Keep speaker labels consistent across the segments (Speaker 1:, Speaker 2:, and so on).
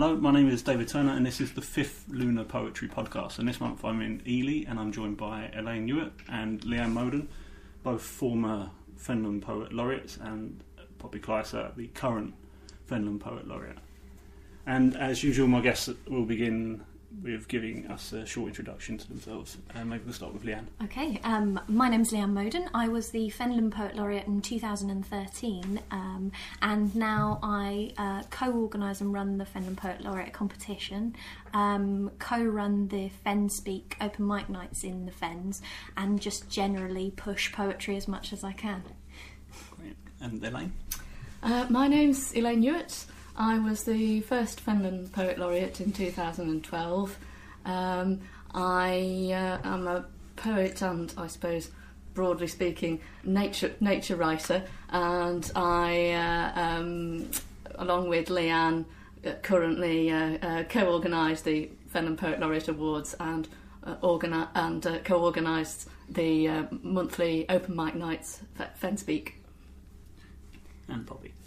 Speaker 1: hello, my name is David Turner, and this is the fifth Lunar Poetry Podcast. And this month I'm in Ely, and I'm joined by Elaine Hewitt and Leanne Moden, both former Fenland Poet Laureates, and Poppy Kleiser, the current Fenland Poet Laureate. And as usual, my guests will begin with giving us a short introduction to themselves. Uh, maybe we'll start with Leanne.
Speaker 2: Okay, um, my name's Leanne Moden. I was the Fenland Poet Laureate in 2013, um, and now I uh, co organise and run the Fenland Poet Laureate competition, um, co run the Fen Speak open mic nights in the Fens, and just generally push poetry as much as I can.
Speaker 1: Great. And Elaine?
Speaker 3: Uh, my name's Elaine Hewitt. I was the first Fenland Poet Laureate in 2012. Um, I uh, am a poet and, I suppose, broadly speaking, nature nature writer, and I, uh, um, along with Leanne, uh, currently uh, uh, co-organised the Fenland Poet Laureate Awards and uh, organi- and co-organised the monthly open mic nights F- Fenspeak.
Speaker 1: And Poppy.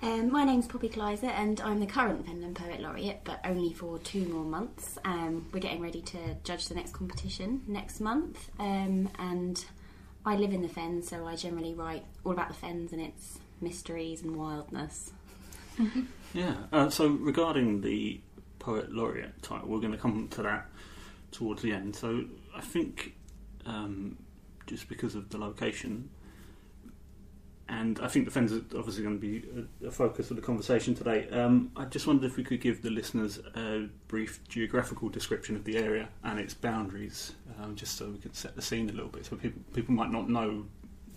Speaker 4: Um, my name's Poppy Kleiser and I'm the current Fenland Poet Laureate, but only for two more months. Um, we're getting ready to judge the next competition next month, um, and I live in the Fens, so I generally write all about the Fens and its mysteries and wildness.
Speaker 1: Yeah. Uh, so regarding the poet laureate title, we're going to come to that towards the end. So I think um, just because of the location, and I think the Fens are obviously going to be a, a focus of the conversation today. Um, I just wondered if we could give the listeners a brief geographical description of the area and its boundaries, um, just so we could set the scene a little bit, so people people might not know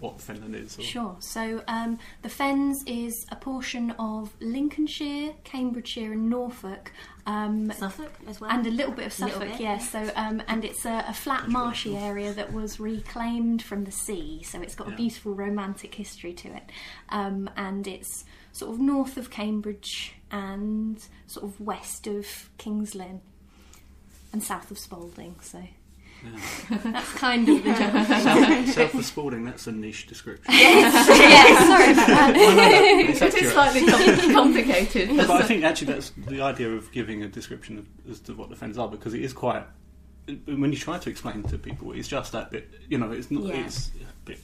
Speaker 1: what Fenland is. Or,
Speaker 2: Sure. So um, the Fens is a portion of Lincolnshire, Cambridgeshire, and Norfolk. Um,
Speaker 4: Suffolk as well.
Speaker 2: and a little bit of Suffolk,
Speaker 4: bit,
Speaker 2: yes. So, um, and it's a, a flat marshy area that was reclaimed from the sea. So it's got
Speaker 1: Yeah.
Speaker 2: a beautiful romantic history to it, um, and it's sort of north of Cambridge and sort of west of Kings Lynn and south of Spalding. So
Speaker 1: Yeah.
Speaker 2: that's kind of the general.
Speaker 1: South, South of Spalding, that's a niche description.
Speaker 2: yes, yes sorry about that.
Speaker 1: That, it's
Speaker 3: It is slightly com- complicated.
Speaker 1: No, but I think actually that's the idea of giving a description of, as to what the Fens are because it is quite. When you try to explain to people, it's just that bit. You know, it's not.
Speaker 4: Yeah.
Speaker 1: It's a bit.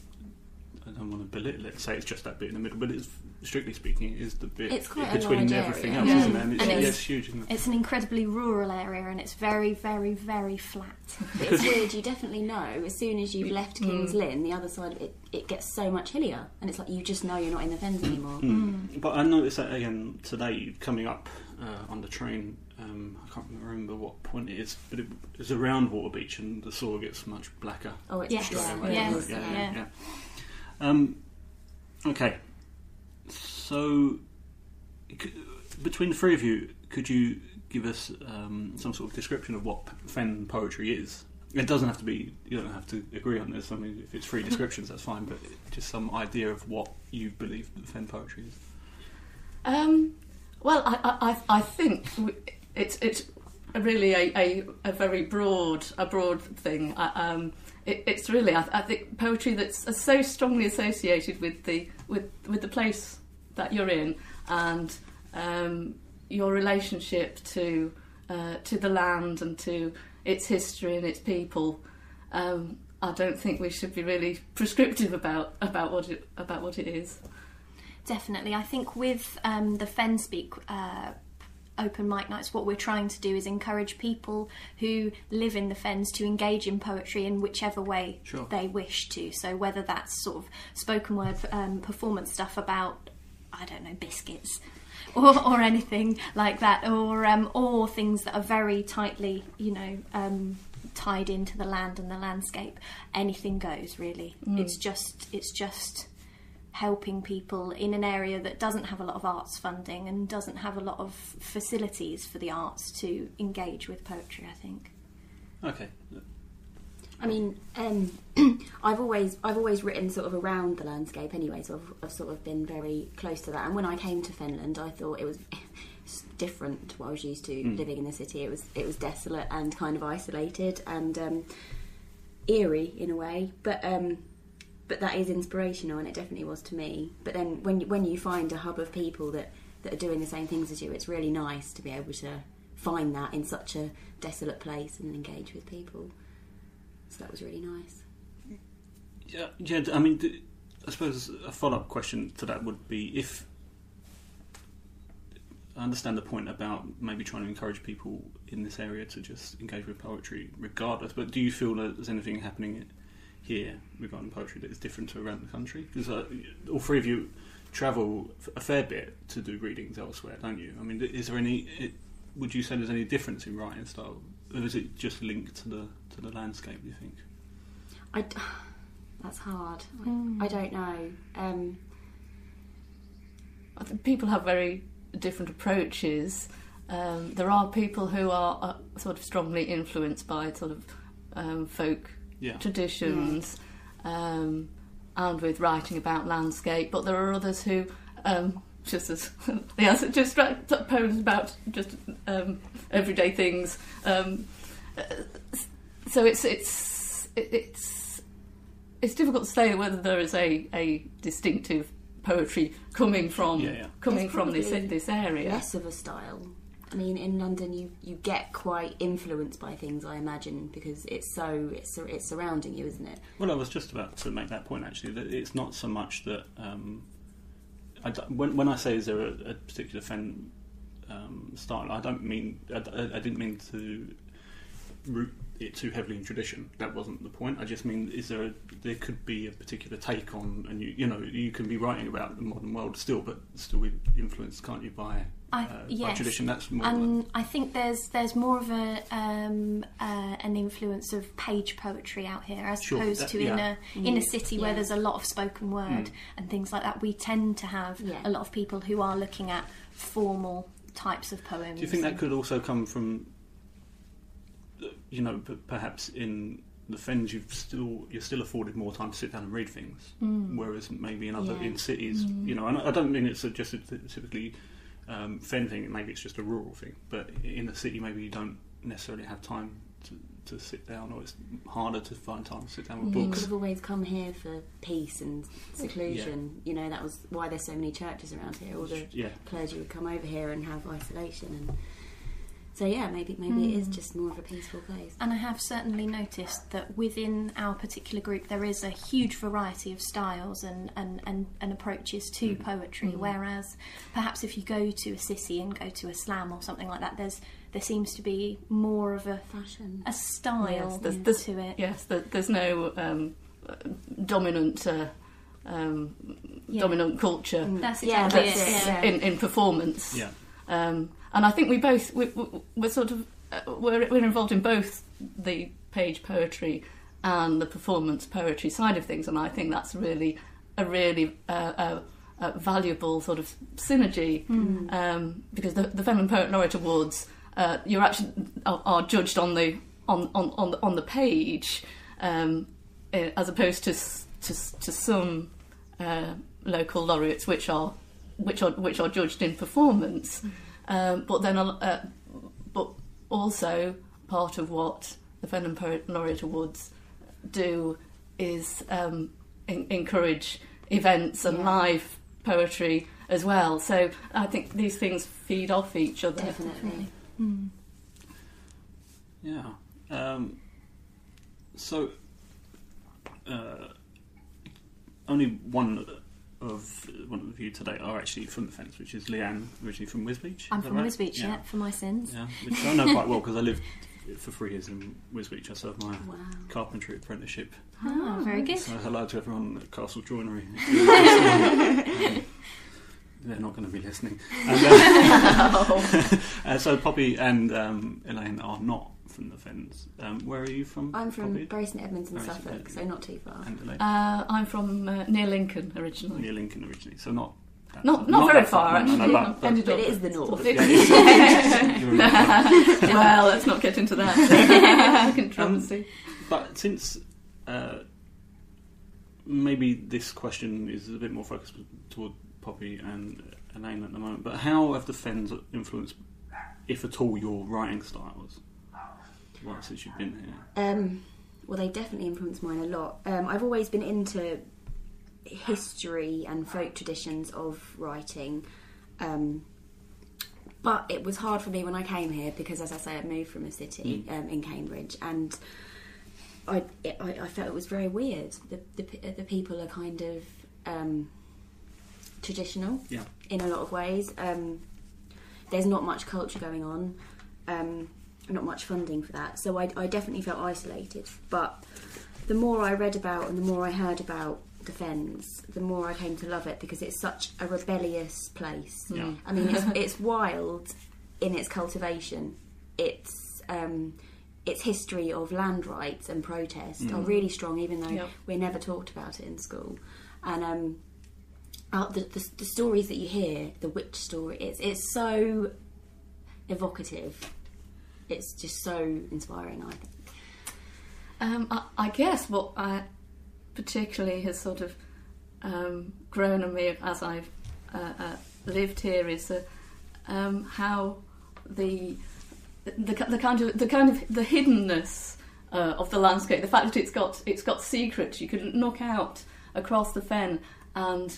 Speaker 1: I don't want to belittle it. Say it's just that bit in the middle, but it's strictly speaking, it is the bit
Speaker 4: It's quite a
Speaker 1: between
Speaker 4: large
Speaker 1: everything
Speaker 4: area.
Speaker 1: else,
Speaker 3: Yeah.
Speaker 1: isn't it? And it's,
Speaker 2: And
Speaker 1: yeah,
Speaker 2: it's-
Speaker 1: it's huge, isn't it?
Speaker 2: It's an incredibly rural area, and it's very, very, very flat.
Speaker 4: It's weird, you definitely know as soon as you've left King's
Speaker 3: Mm.
Speaker 4: Lynn, the other side of it, it gets so much hillier. And it's like you just know you're not in the Fens anymore.
Speaker 1: Mm. But I noticed that again today, coming up uh, on the train. Um, I can't remember what point it is, but it is around Waterbeach, and the soil gets much blacker.
Speaker 4: Oh, it's
Speaker 2: Yes,
Speaker 1: straight
Speaker 4: yeah,
Speaker 2: yes,
Speaker 1: yeah,
Speaker 4: yeah.
Speaker 1: yeah, yeah. Um, okay, so c- between the three of you, could you give us um, some sort of description of what Fen poetry is? It doesn't have to be. You don't have to agree on this. I mean, if it's three descriptions, that's fine. But just some idea of what you believe that Fen poetry is.
Speaker 3: Um, well, I, I, I I think it's it's really a, a, a very broad a broad thing. I, um, it, it's really I, I think poetry that's so strongly associated with the with with the place that you're in and um, your relationship to uh, to the land and to its history and its people. Um, I don't think we should be really prescriptive about about what it about what it is.
Speaker 2: Definitely. I think with um, the Fen Speak uh, open mic nights, what we're trying to do is encourage people who live in the Fens to engage in poetry in whichever way
Speaker 1: Sure.
Speaker 2: they wish to. So whether that's sort of spoken word um, performance stuff about, I don't know, biscuits. Or, or anything like that, or um, or things that are very tightly, you know, um, tied into the land and the landscape. Anything goes, really. It's just it's just helping people in an area that doesn't have a lot of arts funding and doesn't have a lot of facilities for the arts to engage with poetry, I think.
Speaker 1: Okay.
Speaker 4: I mean, um, I've always I've always written sort of around the landscape anyway, so I've, I've sort of been very close to that. And when I came to Fenland, I thought it was different to what I was used to
Speaker 1: Mm.
Speaker 4: living in the city. It was it was desolate and kind of isolated and um, eerie in a way, but um, but that is inspirational, and it definitely was to me. But then when when you find a hub of people that that are doing the same things as you. It's really nice to be able to find that in such a desolate place and engage with people. So that was really nice.
Speaker 1: Yeah, yeah. I mean, I suppose a follow-up question to that would be if I understand the point about maybe trying to encourage people in this area to just engage with poetry, regardless. But do you feel that there's anything happening here regarding poetry that is different to around the country? Because uh, all three of you travel a fair bit to do readings elsewhere, don't you? I mean, is there any? It, would you say there's any difference in writing style, or is it just linked to the to the landscape? Do you think?
Speaker 4: I d- that's hard.
Speaker 2: Mm.
Speaker 4: I, I don't know. Um,
Speaker 3: I think people have very different approaches. Um, there are people who are uh, sort of strongly influenced by sort of um, folk
Speaker 1: Yeah.
Speaker 3: traditions um, and with writing about landscape, but there are others who um, just as the answer just write poems about just um, everyday things. Um, uh, so it's it's it's it's difficult to say whether there is a, a distinctive poetry coming from
Speaker 1: Yeah, yeah.
Speaker 3: coming from this this area.
Speaker 4: less of a style. I mean, in London, you, you get quite influenced by things. I imagine because it's so it's it's surrounding you, isn't it?
Speaker 1: Well, I was just about to make that point actually. That it's not so much that um, I when when I say is there a, a particular fen um, style, I don't mean I, I- I didn't mean to root it too heavily in tradition. That wasn't the point. I just mean is there a, there could be a particular take on, and you you know you can be writing about the modern world still, but still be influenced, can't you, by
Speaker 2: I,
Speaker 1: uh, by tradition? That's more.
Speaker 2: And I think there's there's more of a um, uh, an influence of page poetry out here as
Speaker 1: Sure,
Speaker 2: opposed
Speaker 1: that-
Speaker 2: to in
Speaker 1: yeah.
Speaker 2: a in a city where there's a lot of spoken word
Speaker 1: Mm.
Speaker 2: and things like that. We tend to have
Speaker 4: Yeah.
Speaker 2: a lot of people who are looking at formal types of poems.
Speaker 1: Do you think that could also come from, you know, p- perhaps in the fens you've still you're still afforded more time to sit down and read things,
Speaker 2: Mm.
Speaker 1: whereas maybe in other
Speaker 4: Yeah.
Speaker 1: in cities,
Speaker 3: Mm.
Speaker 1: you know, and I I don't mean it's a- just a typically um, fen thing. Maybe it's just a rural thing, but in the city maybe you don't necessarily have time to, to sit down, or it's harder to find time to sit down with
Speaker 3: Mm.
Speaker 4: You
Speaker 1: books.
Speaker 4: could have always come here for peace and seclusion. You know that was why there's so many churches around here. All the
Speaker 1: Yeah,
Speaker 4: clergy would come over here and have isolation, and so yeah, maybe maybe it is
Speaker 2: Mm.
Speaker 4: just more of a peaceful place.
Speaker 2: And I have certainly noticed that within our particular group there is a huge variety of styles and, and, and, and approaches to
Speaker 1: Mm.
Speaker 2: poetry.
Speaker 3: Mm.
Speaker 2: Whereas perhaps if you go to a city and go to a slam or something like that, there's there seems to be more of a,
Speaker 4: Fashion.
Speaker 2: a style
Speaker 3: Yes, there's- there's-
Speaker 2: to it.
Speaker 3: Yes, there, there's no um, dominant uh, um,
Speaker 2: Yeah.
Speaker 3: dominant culture
Speaker 4: Mm.
Speaker 2: That's
Speaker 4: Yeah,
Speaker 2: exactly
Speaker 4: that's
Speaker 2: it.
Speaker 4: it,
Speaker 2: Yeah.
Speaker 4: yeah.
Speaker 3: in, in performance.
Speaker 1: yeah,
Speaker 3: Um, and I think we both we, we're sort of uh, we're, we're involved in both the page poetry and the performance poetry side of things, and I think that's really a really uh, uh, uh, valuable sort of synergy
Speaker 2: Mm.
Speaker 3: um, because the, the Fenland Poet Laureate Awards uh, you're actually are, are judged on the on on on the, on the page um, eh, as opposed to to, to some uh, local laureates which are which are which are judged in performance um, but then uh, but also part of what the Fenland Poet Laureate Awards do is um, en- encourage events and
Speaker 4: Yeah.
Speaker 3: live poetry as well. So I think these things feed off each other.
Speaker 4: Definitely.
Speaker 2: Mm.
Speaker 1: yeah. Um, so, uh, only one of one of you today are actually from the Fens, which is Leanne, originally from Wisbech.
Speaker 2: I'm from
Speaker 1: right?
Speaker 2: Wisbech, yeah. for my sins.
Speaker 1: Yeah, which I know quite well because I lived for three years in Wisbech. I served my
Speaker 4: Wow.
Speaker 1: carpentry apprenticeship.
Speaker 2: Ah, very good.
Speaker 1: So hello to everyone at Castle Joinery. They're not going to be listening. And, uh, uh, so Poppy and um, Elaine are not from the Fens. Um, where are you from?
Speaker 4: I'm from
Speaker 1: Poppy?
Speaker 4: Bury St Edmunds in
Speaker 1: Bury St
Speaker 4: Suffolk,
Speaker 1: Edmunds.
Speaker 4: so not too far.
Speaker 3: Uh, I'm from uh, near Lincoln originally.
Speaker 1: near Lincoln originally. So not. that-
Speaker 3: Not not, very
Speaker 1: that
Speaker 3: far,
Speaker 1: no, no, no, but- but-
Speaker 3: ended
Speaker 4: But
Speaker 3: up-
Speaker 4: it is the north.
Speaker 1: Yeah, it's- you're
Speaker 3: well, let's not get into that controversy.
Speaker 1: But since uh, maybe this question is a bit more focused toward Poppy and Elaine at the moment, but how have the Fens influenced, if at all, your writing styles? Well, since you've been here.
Speaker 4: Um, well, they definitely influenced mine a lot. Um, I've always been into history and folk traditions of writing, um, but it was hard for me when I came here because, as I say, I moved from a city um, in Cambridge, and I, it, I I felt it was very weird. The the, the people are kind of um, traditional
Speaker 1: Yeah.
Speaker 4: in a lot of ways. Um, there's not much culture going on, um, not much funding for that. So I, I definitely felt isolated. But the more I read about and the more I heard about the Fens, the more I came to love it because it's such a rebellious place.
Speaker 1: Yeah.
Speaker 4: I mean, it's, it's wild in its cultivation. Its um, its history of land rights and protest are really strong, even though
Speaker 3: Yep.
Speaker 4: we never talked about it in school. And um, uh, the, the, the stories that you hear, the witch story, it's it's so evocative. It's just so inspiring. I think.
Speaker 3: Um, I, I guess what I particularly has sort of um, grown on me as I've uh, uh, lived here is uh, um, how the, the the kind of the kind of the hiddenness uh, of the landscape, the fact that it's got it's got secrets. You can knock out across the fen and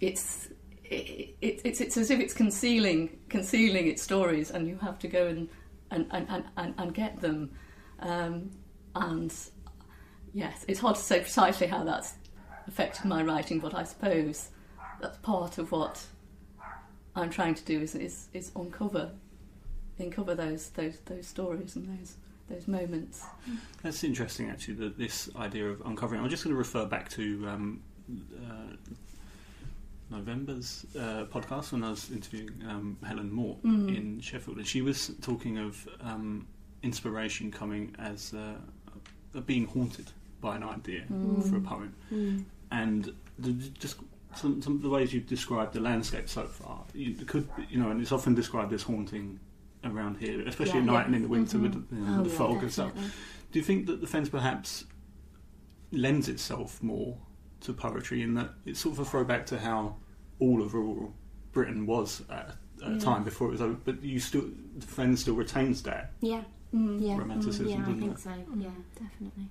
Speaker 3: it's it, it, it's it's as if it's concealing concealing its stories, and you have to go and and and, and, and, get them. Um, and yes, it's hard to say precisely how that's affected my writing, but I suppose that's part of what I'm trying to do is is, is uncover uncover those those those stories and those those moments.
Speaker 1: That's interesting, actually, that this idea of uncovering. I'm just going to refer back to um, uh, November's uh, podcast when I was interviewing um, Helen Moore
Speaker 3: Mm.
Speaker 1: in Sheffield, and she was talking of um, inspiration coming as uh, uh, being haunted by an idea
Speaker 3: Mm.
Speaker 1: for a poem, and the, just. Some, some of the ways you've described the landscape so far, you could, you know, and it's often described as haunting around here, especially at
Speaker 4: Yeah.
Speaker 1: night and in the winter
Speaker 3: Mhm.
Speaker 1: with you know,
Speaker 4: Oh,
Speaker 1: the
Speaker 4: yeah,
Speaker 1: fog and stuff. Do you think that the Fens perhaps lends itself more to poetry in that it's sort of a throwback to how all of rural Britain was at a
Speaker 3: Yeah.
Speaker 1: time before it was over, but you still the Fens still retains that.
Speaker 4: Yeah,
Speaker 3: Mm.
Speaker 4: yeah,
Speaker 1: Romanticism,
Speaker 4: yeah. I
Speaker 1: doesn't
Speaker 4: think
Speaker 1: it?
Speaker 4: so.
Speaker 2: Mm,
Speaker 4: Yeah.
Speaker 2: definitely.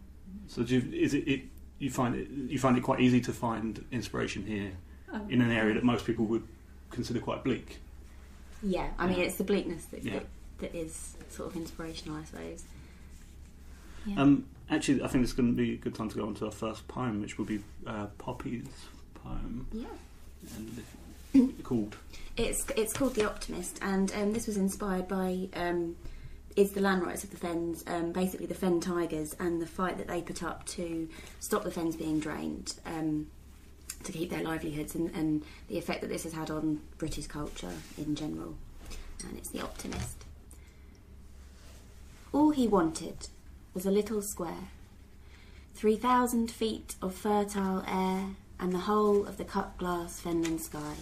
Speaker 1: So do you, is it, it you find it you find it quite easy to find inspiration here
Speaker 3: Um,
Speaker 1: in an area that most people would consider quite bleak?
Speaker 4: Yeah, I mean,
Speaker 1: Yeah.
Speaker 4: it's the bleakness that,
Speaker 1: Yeah.
Speaker 4: that, that is sort of inspirational, I suppose.
Speaker 2: Yeah.
Speaker 1: Um, actually, I think it's going to be a good time to go on to our first poem, which will be uh, Poppy's poem,
Speaker 4: Yeah.
Speaker 1: Called
Speaker 4: It's it's called The Optimist, and um, this was inspired by um, is the land rights of the Fens, um, basically the Fen Tigers, and the fight that they put up to stop the Fens being drained, um, to keep their livelihoods, and, and the effect that this has had on British culture in general. And it's The Optimist. All he wanted was a little square, three thousand feet of fertile air, and the whole of the cut glass Fenland sky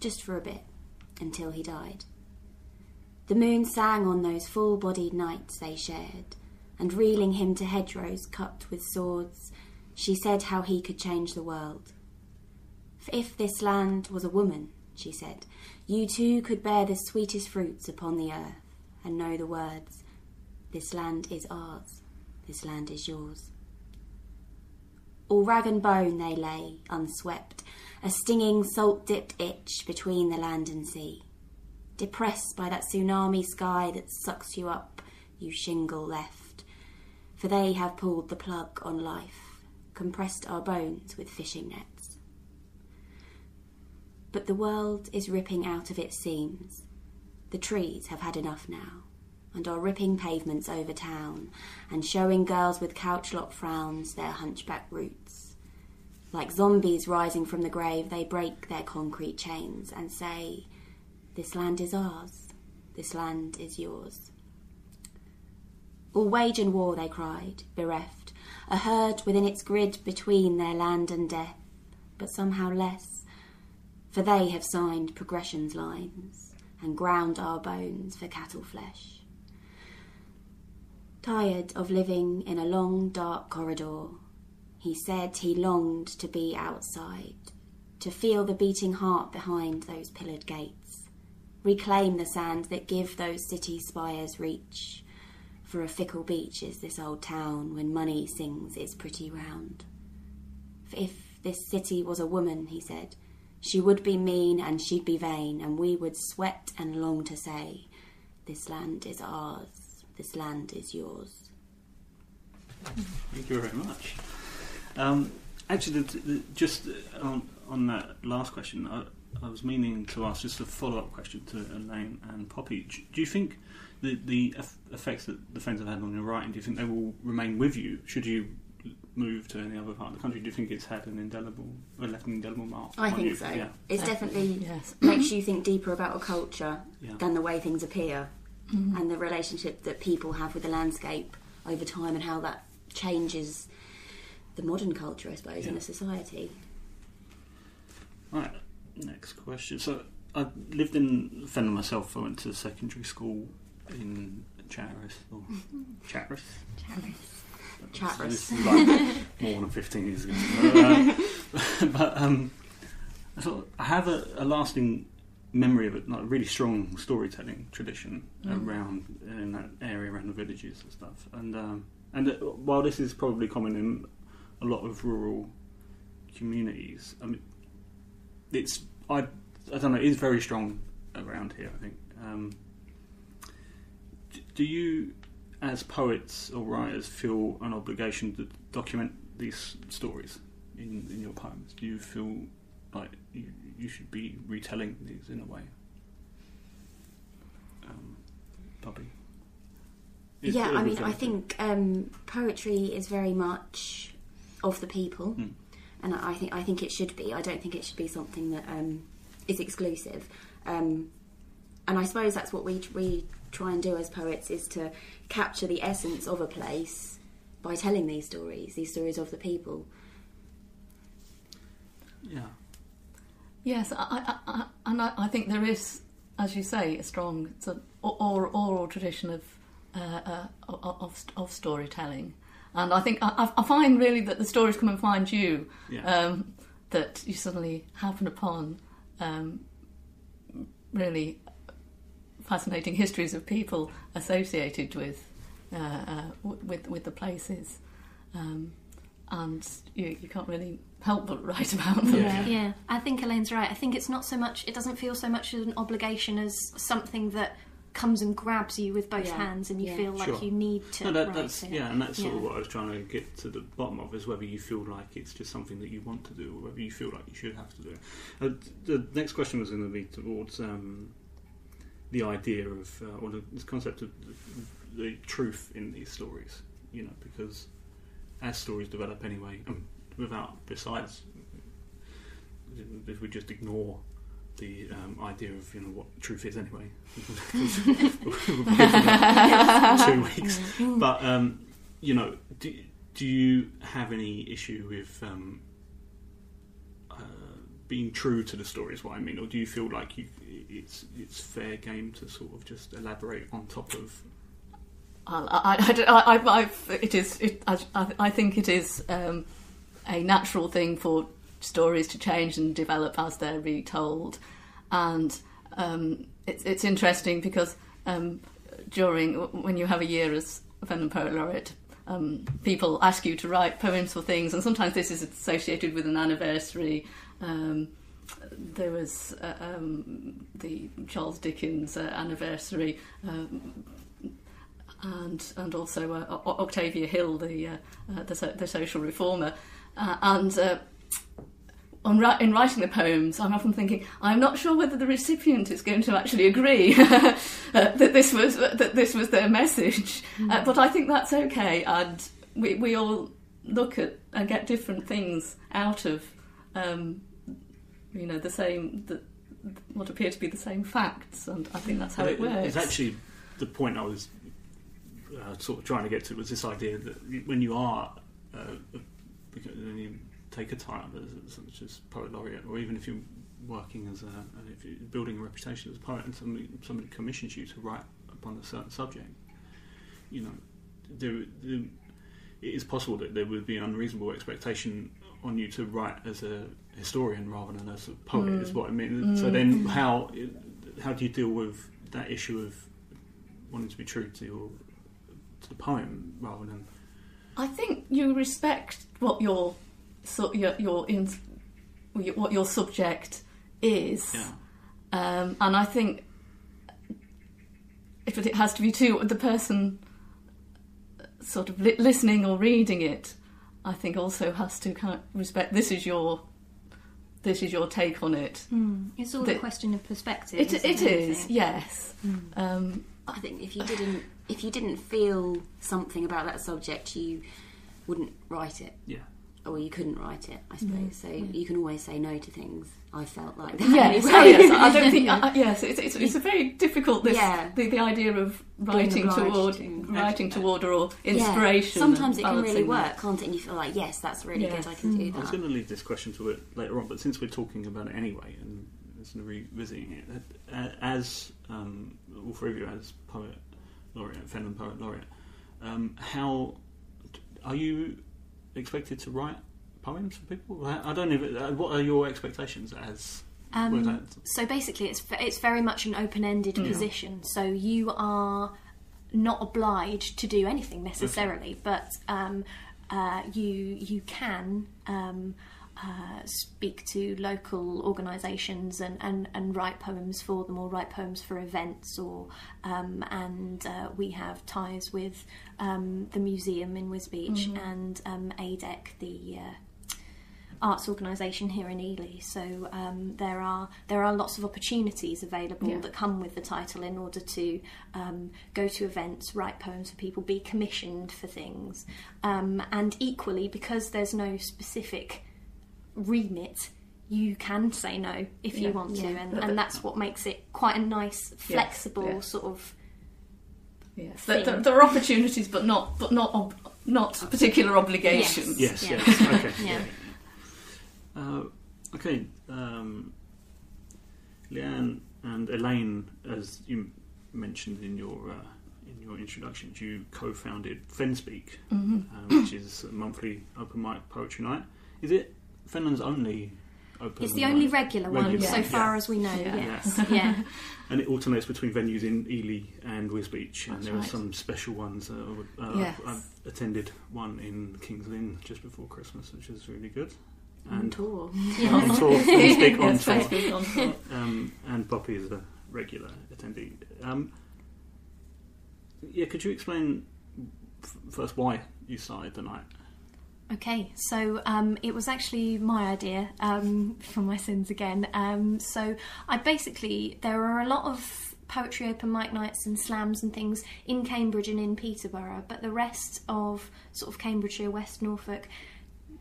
Speaker 4: just for a bit, until he died. The moon sang on those full bodied nights they shared, and reeling him to hedgerows cut with swords, she said how he could change the world. For if this land was a woman, she said, you too could bear the sweetest fruits upon the earth, and know the words, This land is ours, this land is yours. All rag and bone they lay, unswept, a stinging salt dipped itch between the land and sea. Depressed by that tsunami sky that sucks you up, you shingle left. For they have pulled the plug on life, compressed our bones with fishing nets. But the world is ripping out of its seams. The trees have had enough now, and are ripping pavements over town, and showing girls with couch lock frowns their hunchback roots. Like zombies rising from the grave, they break their concrete chains and say, This land is ours, this land is yours. All wage and war, they cried, bereft, a herd within its grid between their land and death, but somehow less, for they have signed progression's lines and ground our bones for cattle flesh. Tired of living in a long, dark corridor, he said he longed to be outside, to feel the beating heart behind those pillared gates, reclaim the sand that give those city spires reach. For a fickle beach is this old town when money sings its pretty round. For if this city was a woman, he said, She would be mean and she'd be vain, and we would sweat and long to say, This land is ours, this land is yours.
Speaker 1: Thank you very much. Um, actually, the, the, just on, on that last question, I, I was meaning to ask just a follow up question to Elaine and Poppy. Do, do you think the, the eff- effects that the Fens have had on your writing, do you think they will remain with you should you move to any other part of the country? Do you think it's had an indelible, or left an indelible mark?
Speaker 4: I
Speaker 1: on
Speaker 4: think
Speaker 1: you?
Speaker 4: so.
Speaker 1: Yeah.
Speaker 4: It's definitely
Speaker 3: Yes.
Speaker 4: makes you think deeper about a culture
Speaker 1: Yeah.
Speaker 4: than the way things appear and the relationship that people have with the landscape over time and how that changes the modern culture, I suppose, in a society.
Speaker 1: Right, next question. So, I lived in Fenner myself. I went to secondary school in Chatteris, or Chatteris.
Speaker 4: Chatteris.
Speaker 1: So this is like more than 15 years ago. Uh, but um, I, thought I have a, a lasting memory of it, like a really strong storytelling tradition
Speaker 3: Mm.
Speaker 1: around in that area around the villages and stuff. And um, and uh, while this is probably common in a lot of rural communities, I mean, it's I I don't know, it is very strong around here. I think. Um, d- do you as poets or writers feel an obligation to document these stories in, in your poems? Do you feel like you, you should be retelling these in a way? Um, Poppy? Is
Speaker 4: yeah, I mean, I think um, poetry is very much of the people,
Speaker 1: Mm.
Speaker 4: and I think I think it should be. I don't think it should be something that um, is exclusive. Um, and I suppose that's what we we try and do as poets is to capture the essence of a place by telling these stories, these stories of the people.
Speaker 1: Yeah.
Speaker 3: Yes, I, I, I, and I, I think there is, as you say, a strong sort of oral, oral tradition of, uh, uh, of of storytelling, and I think I, I find really that the stories come and find you,
Speaker 1: Yeah.
Speaker 3: um, that you suddenly happen upon um, really fascinating histories of people associated with uh, uh, with with the places, um, and you, you can't really help but write about them.
Speaker 1: Yeah.
Speaker 2: Yeah, I think Elaine's right. I think it's not so much, it doesn't feel so much as an obligation as something that comes and grabs you with both
Speaker 4: Yeah,
Speaker 2: hands and you
Speaker 4: yeah.
Speaker 2: feel like
Speaker 1: Sure.
Speaker 2: you need to.
Speaker 1: No, that,
Speaker 2: write
Speaker 1: that's
Speaker 2: it.
Speaker 1: yeah, and that's sort of what I was trying to get to the bottom of is whether you feel like it's just something that you want to do, or whether you feel like you should have to do it. Uh, the next question was going to be towards um, the idea of uh, or the, this concept of the, the truth in these stories. You know, because as stories develop anyway, um, without besides if we just ignore the um, idea of you know what truth is anyway. Two weeks. But um, you know, do, do you have any issue with um, uh, being true to the story? Is what I mean, or do you feel like you, it's it's fair game to sort of just elaborate on top of?
Speaker 3: I, I, I, I, I, it is. It, I, I think it is um, a natural thing for stories to change and develop as they're retold, and um, it's it's interesting because um, during when you have a year as Fenland Poet Laureate. Um, people ask you to write poems for things, and sometimes this is associated with an anniversary. Um, there was uh, um, the Charles Dickens uh, anniversary, um, and and also uh, Octavia Hill, the uh, uh, the, the social reformer, uh, and. Uh, on in writing the poems, I'm often thinking I'm not sure whether the recipient is going to actually agree uh, that this was that this was their message, uh, but I think that's okay, and we we all look at and get different things out of um, you know the same the, what appear to be the same facts, and I think that's how it works.
Speaker 1: It's actually the point I was uh, sort of trying to get to was this idea that when you are uh, when you take a title as, such as poet laureate, or even if you're working as a if you're building a reputation as a poet, and somebody somebody commissions you to write upon a certain subject, you know, there, there, it is possible that there would be an unreasonable expectation on you to write as a historian rather than as a poet. Is mm. what I mean. Mm. So then, how how do you deal with that issue of wanting to be true to your to the poem rather than
Speaker 3: I think you respect what your so your your in what your subject is.
Speaker 1: Yeah.
Speaker 3: Um, and I think if it has to be too the person sort of li- listening or reading it, I think also has to kind of respect this is your this is your take on it.
Speaker 2: It's all
Speaker 3: The-
Speaker 2: a question of perspective.
Speaker 3: It,
Speaker 2: isn't
Speaker 3: it
Speaker 2: I
Speaker 3: is,
Speaker 2: think?
Speaker 3: yes. Um,
Speaker 4: I think if you didn't if you didn't feel something about that subject, you wouldn't write it,
Speaker 1: Yeah.
Speaker 4: or you couldn't write it. I mm-hmm. suppose so. You can always say no to things. I felt like that.
Speaker 3: yes,
Speaker 4: anyway.
Speaker 3: oh, yes. I don't think. I, yes, it's, it's, it's a very difficult. This
Speaker 4: Yeah.
Speaker 3: the, the idea of writing toward
Speaker 4: to.
Speaker 3: writing toward or
Speaker 4: Yeah.
Speaker 3: inspiration.
Speaker 4: Sometimes it can really work,
Speaker 3: that.
Speaker 4: can't it? And you feel like, yes, that's really
Speaker 3: Yes.
Speaker 4: good. I can do mm. that.
Speaker 1: I was going to leave this question to it later on, but since we're talking about it anyway and just revisiting it, uh, as um, all three of you as poet laureate, Fenland poet laureate, um, how are you expected to write poems for people? I don't even. Uh, what are your expectations as?
Speaker 2: Um, so basically, it's it's very much an open-ended position. So you are not obliged to do anything necessarily, but um, uh, you you can um, uh, speak to local organisations and, and, and write poems for them, or write poems for events, or um, and uh, we have ties with um, the museum in Wisbech and um, ADEC, the uh, arts organisation here in Ely. So um, there are there are lots of opportunities available
Speaker 3: Yeah.
Speaker 2: that come with the title in order to um, go to events, write poems for people, be commissioned for things, um, and equally because there's no specific remit. You can say no if you
Speaker 3: Yeah.
Speaker 2: want to, and, and that's what makes it quite a nice, flexible
Speaker 3: yeah.
Speaker 2: sort of.
Speaker 3: Yes, there, there, there are opportunities, but not but not ob- not particular obligations.
Speaker 1: yes,
Speaker 2: Yeah.
Speaker 1: yes, okay,
Speaker 2: Yeah.
Speaker 1: Uh, okay, um, Leanne and Elaine, as you mentioned in your uh, in your introductions, you co-founded Fenspeak,
Speaker 3: Mm-hmm.
Speaker 1: uh, which is a monthly open mic poetry night. Is it Fenland's only open?
Speaker 2: It's the only
Speaker 1: mic?
Speaker 2: regular one
Speaker 1: Regular,
Speaker 2: so
Speaker 3: yeah.
Speaker 2: far as we know.
Speaker 3: Yeah.
Speaker 2: Yes, yeah.
Speaker 1: and it alternates between venues in Ely and Wisbech, and
Speaker 3: That's
Speaker 1: there are some special ones. Uh, uh,
Speaker 3: Yes.
Speaker 1: I've attended one in Kings Lynn just before Christmas, which is really good.
Speaker 4: On
Speaker 1: And
Speaker 4: tour.
Speaker 1: on tour, Fenspeak on tour.
Speaker 3: Facebook on tour.
Speaker 1: Um, and Poppy is a regular attendee. Um, yeah, could you explain f- first why you started the night?
Speaker 2: Okay, so um, it was actually my idea um, for my sins again. Um, so I basically there are a lot of poetry open mic nights and slams and things in Cambridge and in Peterborough, but the rest of sort of Cambridgeshire, West Norfolk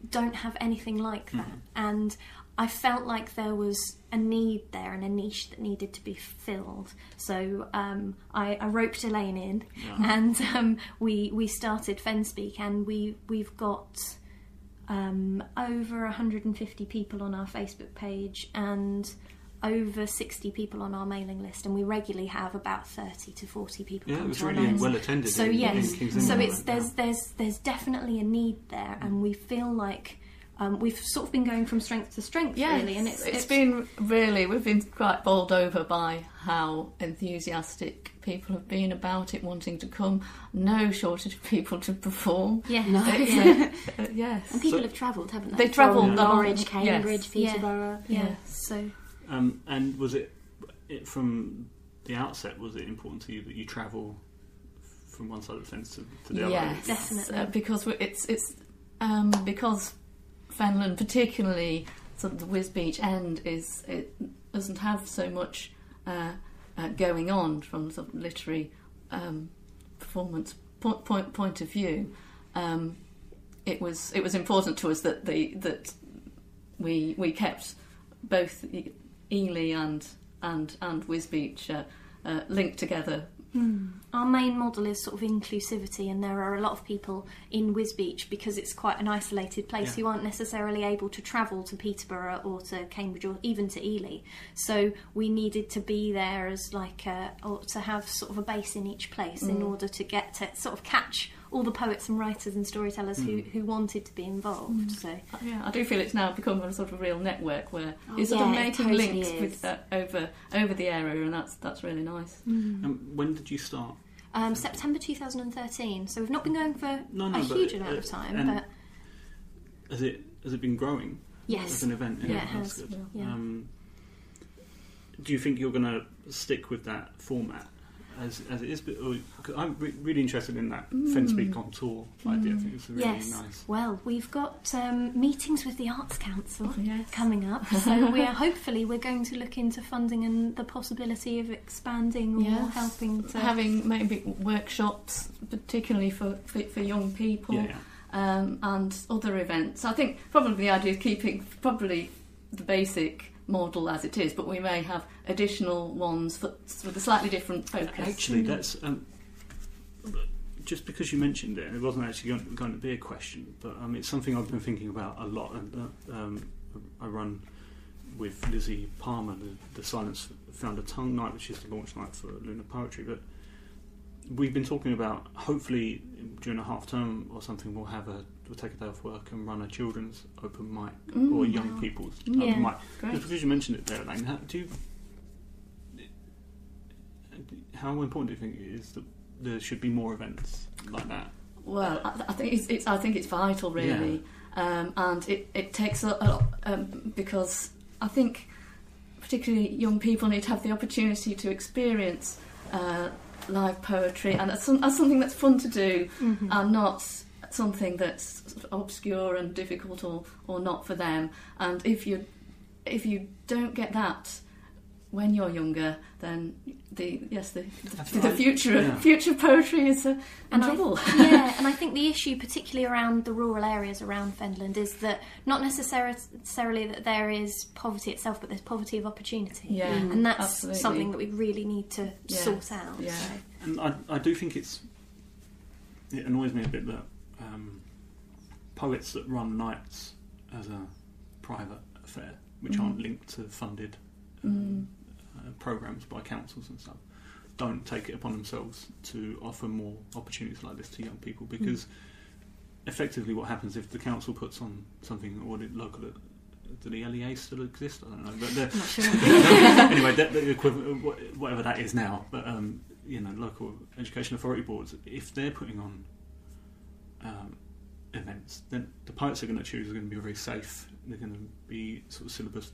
Speaker 2: don't have anything like that. And I felt like there was a need there and a niche that needed to be filled. So um, I, I roped Elaine in, and um, we we started Fenspeak, and we we've got um, over 150 people on our Facebook page and over 60 people on our mailing list, and we regularly have about 30 to 40 people
Speaker 1: Yeah,
Speaker 2: come
Speaker 1: it was
Speaker 2: to our
Speaker 1: really well attended.
Speaker 2: So
Speaker 1: in,
Speaker 2: yes,
Speaker 1: in
Speaker 2: so it's there's there's there's definitely a need there, and we feel like um, we've sort of been going from strength to strength,
Speaker 3: Yes,
Speaker 2: really, and it's,
Speaker 3: it's been really we've been quite bowled over by how enthusiastic people have been about it, wanting to come. No shortage of people to perform.
Speaker 2: yeah,
Speaker 4: No.
Speaker 3: It's, uh, uh, yes,
Speaker 4: And people
Speaker 1: So-
Speaker 4: have travelled, haven't they?
Speaker 3: They've travelled
Speaker 4: From
Speaker 3: along-
Speaker 4: Norwich,
Speaker 3: yes.
Speaker 4: Cambridge,
Speaker 2: Yeah.
Speaker 4: Peterborough.
Speaker 2: yeah.
Speaker 3: Yes.
Speaker 2: So
Speaker 1: Um, and was it, it from the outset? Was it important to you that you travel from one side of the Fens to, to the other?
Speaker 3: yes,
Speaker 2: Definitely.
Speaker 3: uh, because it's it's um, because Fenland, particularly sort of the Wisbech end, is it doesn't have so much uh, uh, going on from sort of literary um, performance point, point point of view. Um, it was it was important to us that the that we we kept both Ely and and and Wisbech uh, uh, linked together Hmm.
Speaker 2: Our main model is sort of inclusivity, and there are a lot of people in Wisbech because it's quite an isolated place
Speaker 1: Yeah.
Speaker 2: who aren't necessarily able to travel to Peterborough or to Cambridge or even to Ely. So we needed to be there as like a, or to have sort of a base in each place in mm. order to get to sort of catch all the poets and writers and storytellers who, who wanted to be involved. So
Speaker 3: Yeah, I do feel it's now become a sort of real network where
Speaker 4: Oh,
Speaker 3: you're sort of
Speaker 4: yeah, it
Speaker 3: making
Speaker 4: totally
Speaker 3: links with, uh, over over the area, and that's that's really nice.
Speaker 1: Um, when did you start?
Speaker 2: um, September 2013. So we've not been going for
Speaker 1: No, no,
Speaker 2: a huge amount of time,
Speaker 1: and-
Speaker 2: but
Speaker 1: Has it has it been growing
Speaker 2: yes.
Speaker 1: as an event?
Speaker 2: Yeah, it
Speaker 1: that's
Speaker 2: has,
Speaker 1: good.
Speaker 2: yeah.
Speaker 1: Um, do you think you're going to stick with that format as, as it is? But, or, 'cause I'm re- really interested in that Fen Speak on tour idea. I think it's really
Speaker 2: yes.
Speaker 1: nice.
Speaker 2: Well, we've got um, meetings with the Arts Council
Speaker 3: Oh, yes.
Speaker 2: coming up, so we're hopefully we're going to look into funding and the possibility of expanding or
Speaker 3: Yes.
Speaker 2: helping to.
Speaker 3: Having maybe workshops, particularly for, for, for young people.
Speaker 1: Yeah, yeah.
Speaker 3: um, and other events. I think probably the idea of keeping probably the basic model as it is, but we may have additional ones for, with a slightly different focus.
Speaker 1: Actually, that's um, just because you mentioned it, it wasn't actually going, going to be a question, but um, it's something I've been thinking about a lot. And uh, um, I run with Lizzie Palmer, the, the Silence Found a Tongue night, which is the launch night for Lunar Poetry. But we've been talking about hopefully during a half term or something, we'll have a we'll take a day off work and run a children's open mic
Speaker 3: Mm,
Speaker 1: or young
Speaker 3: wow.
Speaker 1: people's
Speaker 2: Yeah.
Speaker 1: open mic.
Speaker 3: Great.
Speaker 1: Just because you mentioned it there, Elaine, how, do you, how important do you think it is that there should be more events like that?
Speaker 3: Well, I, I think it's, it's I think it's vital, really, um, and it, it takes a, a lot um, because I think particularly young people need to have the opportunity to experience uh, live poetry, and that's, some, that's something that's fun to do,
Speaker 2: Mhm.
Speaker 3: and not something that's obscure and difficult or, or not for them. And if you if you don't get that when you're younger, then the yes the
Speaker 1: That's
Speaker 3: the, the
Speaker 1: right.
Speaker 3: future
Speaker 1: Yeah.
Speaker 3: future poetry is uh, in
Speaker 2: And I-
Speaker 3: trouble.
Speaker 2: yeah, and I think the issue, particularly around the rural areas around Fenland, is that not necessar- necessarily that there is poverty itself, but there's poverty of opportunity.
Speaker 3: Yeah,
Speaker 2: and that's
Speaker 3: absolutely.
Speaker 2: something that we really need to
Speaker 3: Yes,
Speaker 2: sort out.
Speaker 3: yeah.
Speaker 2: So.
Speaker 1: And I, I do think it's it annoys me a bit that um, poets that run nights as a private affair, which
Speaker 3: Mhm.
Speaker 1: aren't linked to funded
Speaker 3: Mm.
Speaker 1: uh, programs by councils and stuff, don't take it upon themselves to offer more opportunities like this to young people because effectively what happens if the council puts on something or the local do the LEA still exist? I don't know. But
Speaker 2: sure.
Speaker 1: anyway, that, the equivalent, whatever that is now, but um, you know, local education authority boards, if they're putting on um, events, then the poets are going to choose are going to be very safe. They're going to be sort of syllabus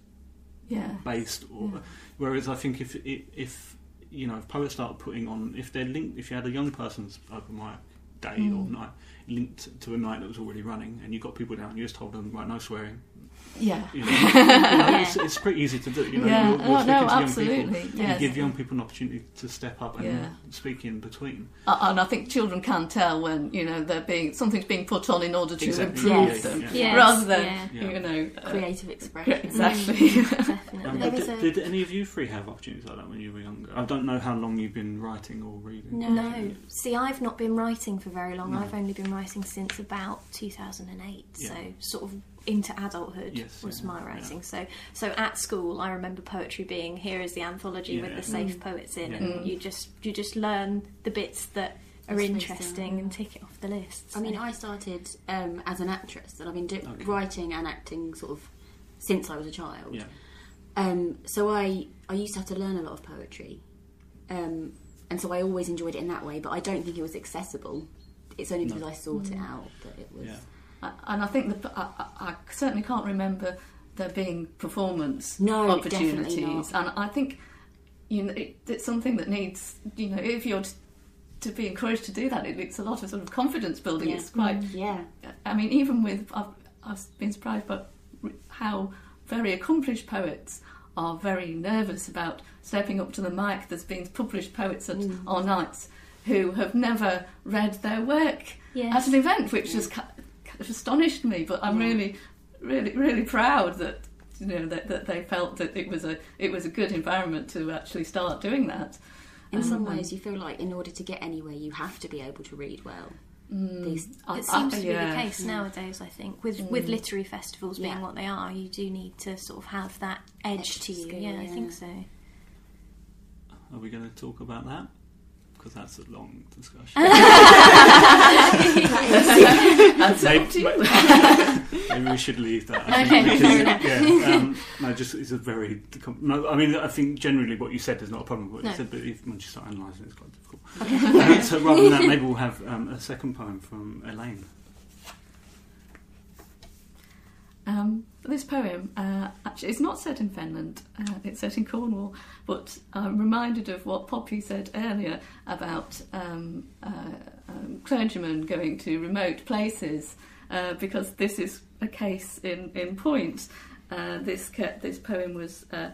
Speaker 3: Yeah.
Speaker 1: based, or
Speaker 3: Yeah.
Speaker 1: whereas I think if if, if you know if poets start putting on if they're linked, if you had a young person's open mic day or
Speaker 3: Mm.
Speaker 1: night linked to a night that was already running, and you got people down, you just told them right, no swearing.
Speaker 3: Yeah.
Speaker 1: You know, you know, it's, it's pretty easy to do. You know,
Speaker 3: yeah.
Speaker 1: you're, you're
Speaker 3: no,
Speaker 1: speaking
Speaker 3: no,
Speaker 1: to young people.
Speaker 3: absolutely.
Speaker 1: You give young people an opportunity to step up and
Speaker 3: Yeah.
Speaker 1: speak in between.
Speaker 3: Uh, and I think children can tell when you know they're being something's being put on in order to
Speaker 1: Exactly.
Speaker 3: improve
Speaker 4: Yes.
Speaker 3: them,
Speaker 1: Yeah.
Speaker 2: Yes,
Speaker 3: rather than
Speaker 2: yeah.
Speaker 1: Yeah.
Speaker 3: you know uh,
Speaker 4: Creative expression.
Speaker 3: exactly.
Speaker 2: Definitely.
Speaker 1: Um, did,
Speaker 4: a-
Speaker 1: did any of you three have opportunities like that when you were younger? I don't know how long you've been writing or reading.
Speaker 4: No.
Speaker 2: No, see, I've not been writing for very long.
Speaker 1: No.
Speaker 2: I've only been writing since about 2008.
Speaker 1: Yeah.
Speaker 2: So, sort of into adulthood
Speaker 1: Yes,
Speaker 2: was
Speaker 1: yeah,
Speaker 2: my
Speaker 1: yeah.
Speaker 2: writing. So, so at school, I remember poetry being here is the anthology with
Speaker 1: Yeah.
Speaker 2: the safe poets in,
Speaker 1: Yeah.
Speaker 2: and
Speaker 3: Mm.
Speaker 2: you just you just learn the bits that are
Speaker 4: That's
Speaker 2: interesting
Speaker 4: amazing.
Speaker 2: and tick it off the list.
Speaker 4: I mean. I started um, as an actress, and I've been do-
Speaker 1: Okay.
Speaker 4: writing and acting sort of since I was a child.
Speaker 1: Yeah.
Speaker 4: Um, so I I used to have to learn a lot of poetry, um, and so I always enjoyed it in that way. But I don't think it was accessible. It's only
Speaker 1: No.
Speaker 4: because I sought
Speaker 3: Mm.
Speaker 4: it out that it was.
Speaker 1: Yeah.
Speaker 3: and I think that I, I, certainly can't remember there being performance
Speaker 4: No,
Speaker 3: opportunities, and I think you know it, it's something that needs you know if you're t- to be encouraged to do that, it, it's a lot of sort of confidence building.
Speaker 4: Yeah.
Speaker 3: It's quite
Speaker 4: Yeah,
Speaker 3: I mean, even with I've, I've been surprised by how very accomplished poets are very nervous about stepping up to the mic. There's been published poets at
Speaker 4: Mm.
Speaker 3: our nights who have never read their work
Speaker 2: yes.
Speaker 3: at an event, which just kind of astonished me. But I'm
Speaker 4: Yeah.
Speaker 3: really, really, really proud that you know that, that they felt that it was a it was a good environment to actually start doing that.
Speaker 4: in some
Speaker 3: Um,
Speaker 4: ways, you feel like in order to get anywhere, you have to be able to read well.
Speaker 3: Mm,
Speaker 4: These-
Speaker 3: I-
Speaker 2: It seems
Speaker 3: I-
Speaker 2: to be
Speaker 3: yeah.
Speaker 2: the case
Speaker 4: Yeah.
Speaker 2: nowadays. I think with with
Speaker 3: Mm.
Speaker 2: literary festivals being
Speaker 4: Yeah.
Speaker 2: what they are, you do need to sort of have that edge
Speaker 4: Extra
Speaker 2: to you.
Speaker 4: skill,
Speaker 2: yeah, I think so.
Speaker 1: Are we going to talk about that? Because that's a long discussion.
Speaker 3: That's
Speaker 1: Maybe-
Speaker 3: up to you.
Speaker 1: Maybe we should leave that. I
Speaker 2: Okay,
Speaker 1: think, because, yeah, um, no, just it's a very. No, I mean, I think generally what you said is not a problem. What you said, but if, once you start analysing, it, it's quite difficult. Uh, so rather than that, maybe we'll have um, a second poem from Elaine.
Speaker 3: Um, this poem uh, it's not set in Fenland; uh, it's set in Cornwall. But I'm reminded of what Poppy said earlier about um, uh, um, clergymen going to remote places, uh, because this is a case in in point. Uh, this this poem was uh,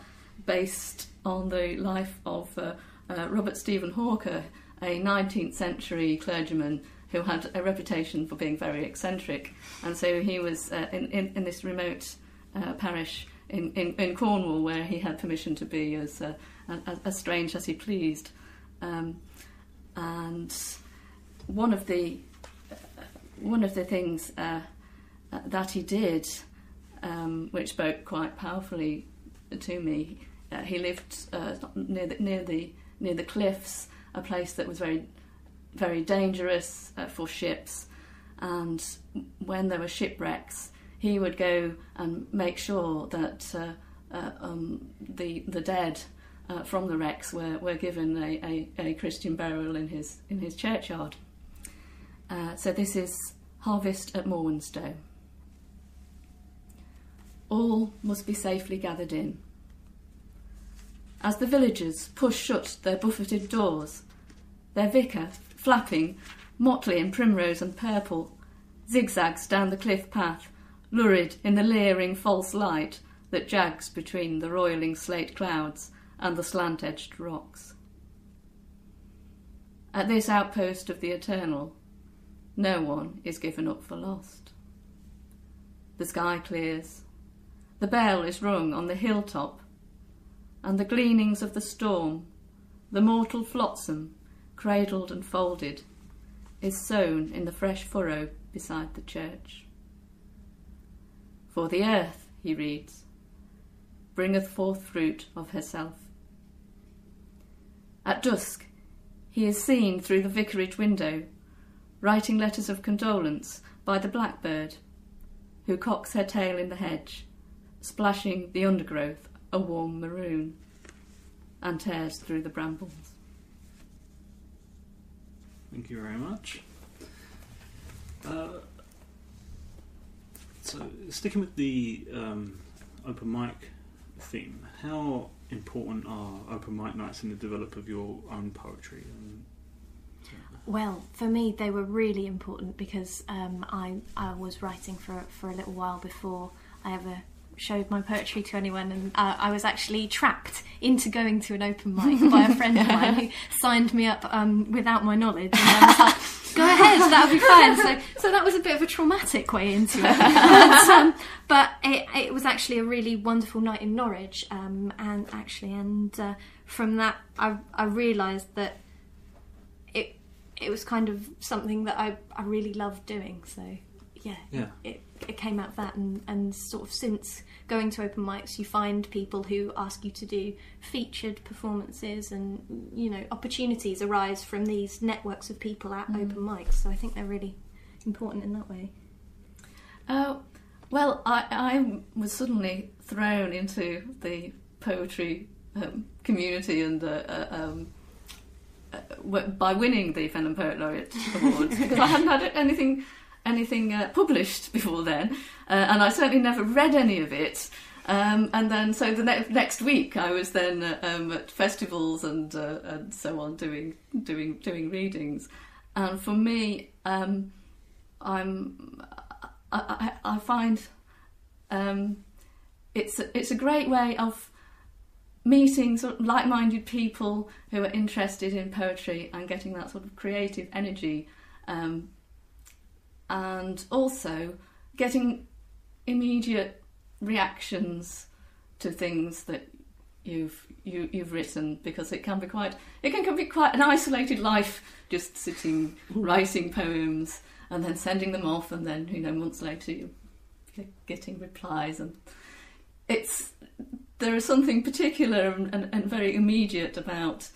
Speaker 3: based on the life of uh, Robert Stephen Hawker, a 19th century clergyman who had a reputation for being very eccentric. And so he was uh, in, in, in this remote uh, parish in, in, in Cornwall where he had permission to be as, uh, as, as strange as he pleased. Um, and one of the, uh, one of the things uh, uh, that he did, um, which spoke quite powerfully to me, uh, he lived uh, near the, near the near the cliffs, a place that was very very dangerous uh, for ships. And when there were shipwrecks, he would go and make sure that uh, uh, um, the the dead uh, from the wrecks were, were given a, a, a Christian burial in his in his churchyard. Uh, so this is harvest at Morwenstow. All must be safely gathered in. As the villagers push shut their buffeted doors, their vicar, flapping, motley in primrose and purple, zigzags down the cliff path, lurid in the leering false light that jags between the roiling slate clouds and the slant edged rocks. At this outpost of the eternal, no one is given up for lost. The sky clears, the bell is rung on the hilltop, and the gleanings of the storm, the mortal flotsam, cradled and folded, is sown in the fresh furrow beside the church. For the earth, he reads, bringeth forth fruit of herself. At dusk, he is seen through the vicarage window, writing letters of condolence by the blackbird, who cocks her tail in the hedge, splashing the undergrowth a warm maroon, and tears through the brambles.
Speaker 1: Thank you very much. Uh, so, sticking with the um, open mic theme, how important are open mic nights in the develop of your own poetry? And,
Speaker 2: Well, for me, they were really important because um, I I was writing for for a little while before I ever showed my poetry to anyone, and uh, I was actually trapped into going to an open mic by a friend of mine who signed me up um, without my knowledge, and I was like. Go ahead, that'll be fine. So, so that was a bit of a traumatic way into it, but, um, but it, it was actually a really wonderful night in Norwich, um, and actually, and uh, from that, I, I realised that it it was kind of something that I, I really loved doing. So yeah,
Speaker 1: Yeah.
Speaker 2: It, it came out of that, and, and sort of since going to open mics, you find people who ask you to do featured performances, and you know opportunities arise from these networks of people at open mics. So I think they're really important in that way.
Speaker 3: Oh, well, I, I was suddenly thrown into the poetry um, community and uh, uh, um, uh, by winning the Fenland Poet Laureate Awards because I hadn't had anything anything uh, published before then, uh, and I certainly never read any of it. Um, and then, so the ne- next week, I was then uh, um, at festivals and uh, and so on, doing doing doing readings. And for me, um, I'm I, I, find um, it's a, it's a great way of meeting sort of like-minded people who are interested in poetry and getting that sort of creative energy, um, and also getting immediate reactions to things that you've you, you've written because it can be quite it can can be quite an isolated life just sitting writing poems and then sending them off and then you know months later you're getting replies and it's there is something particular and, and, and very immediate about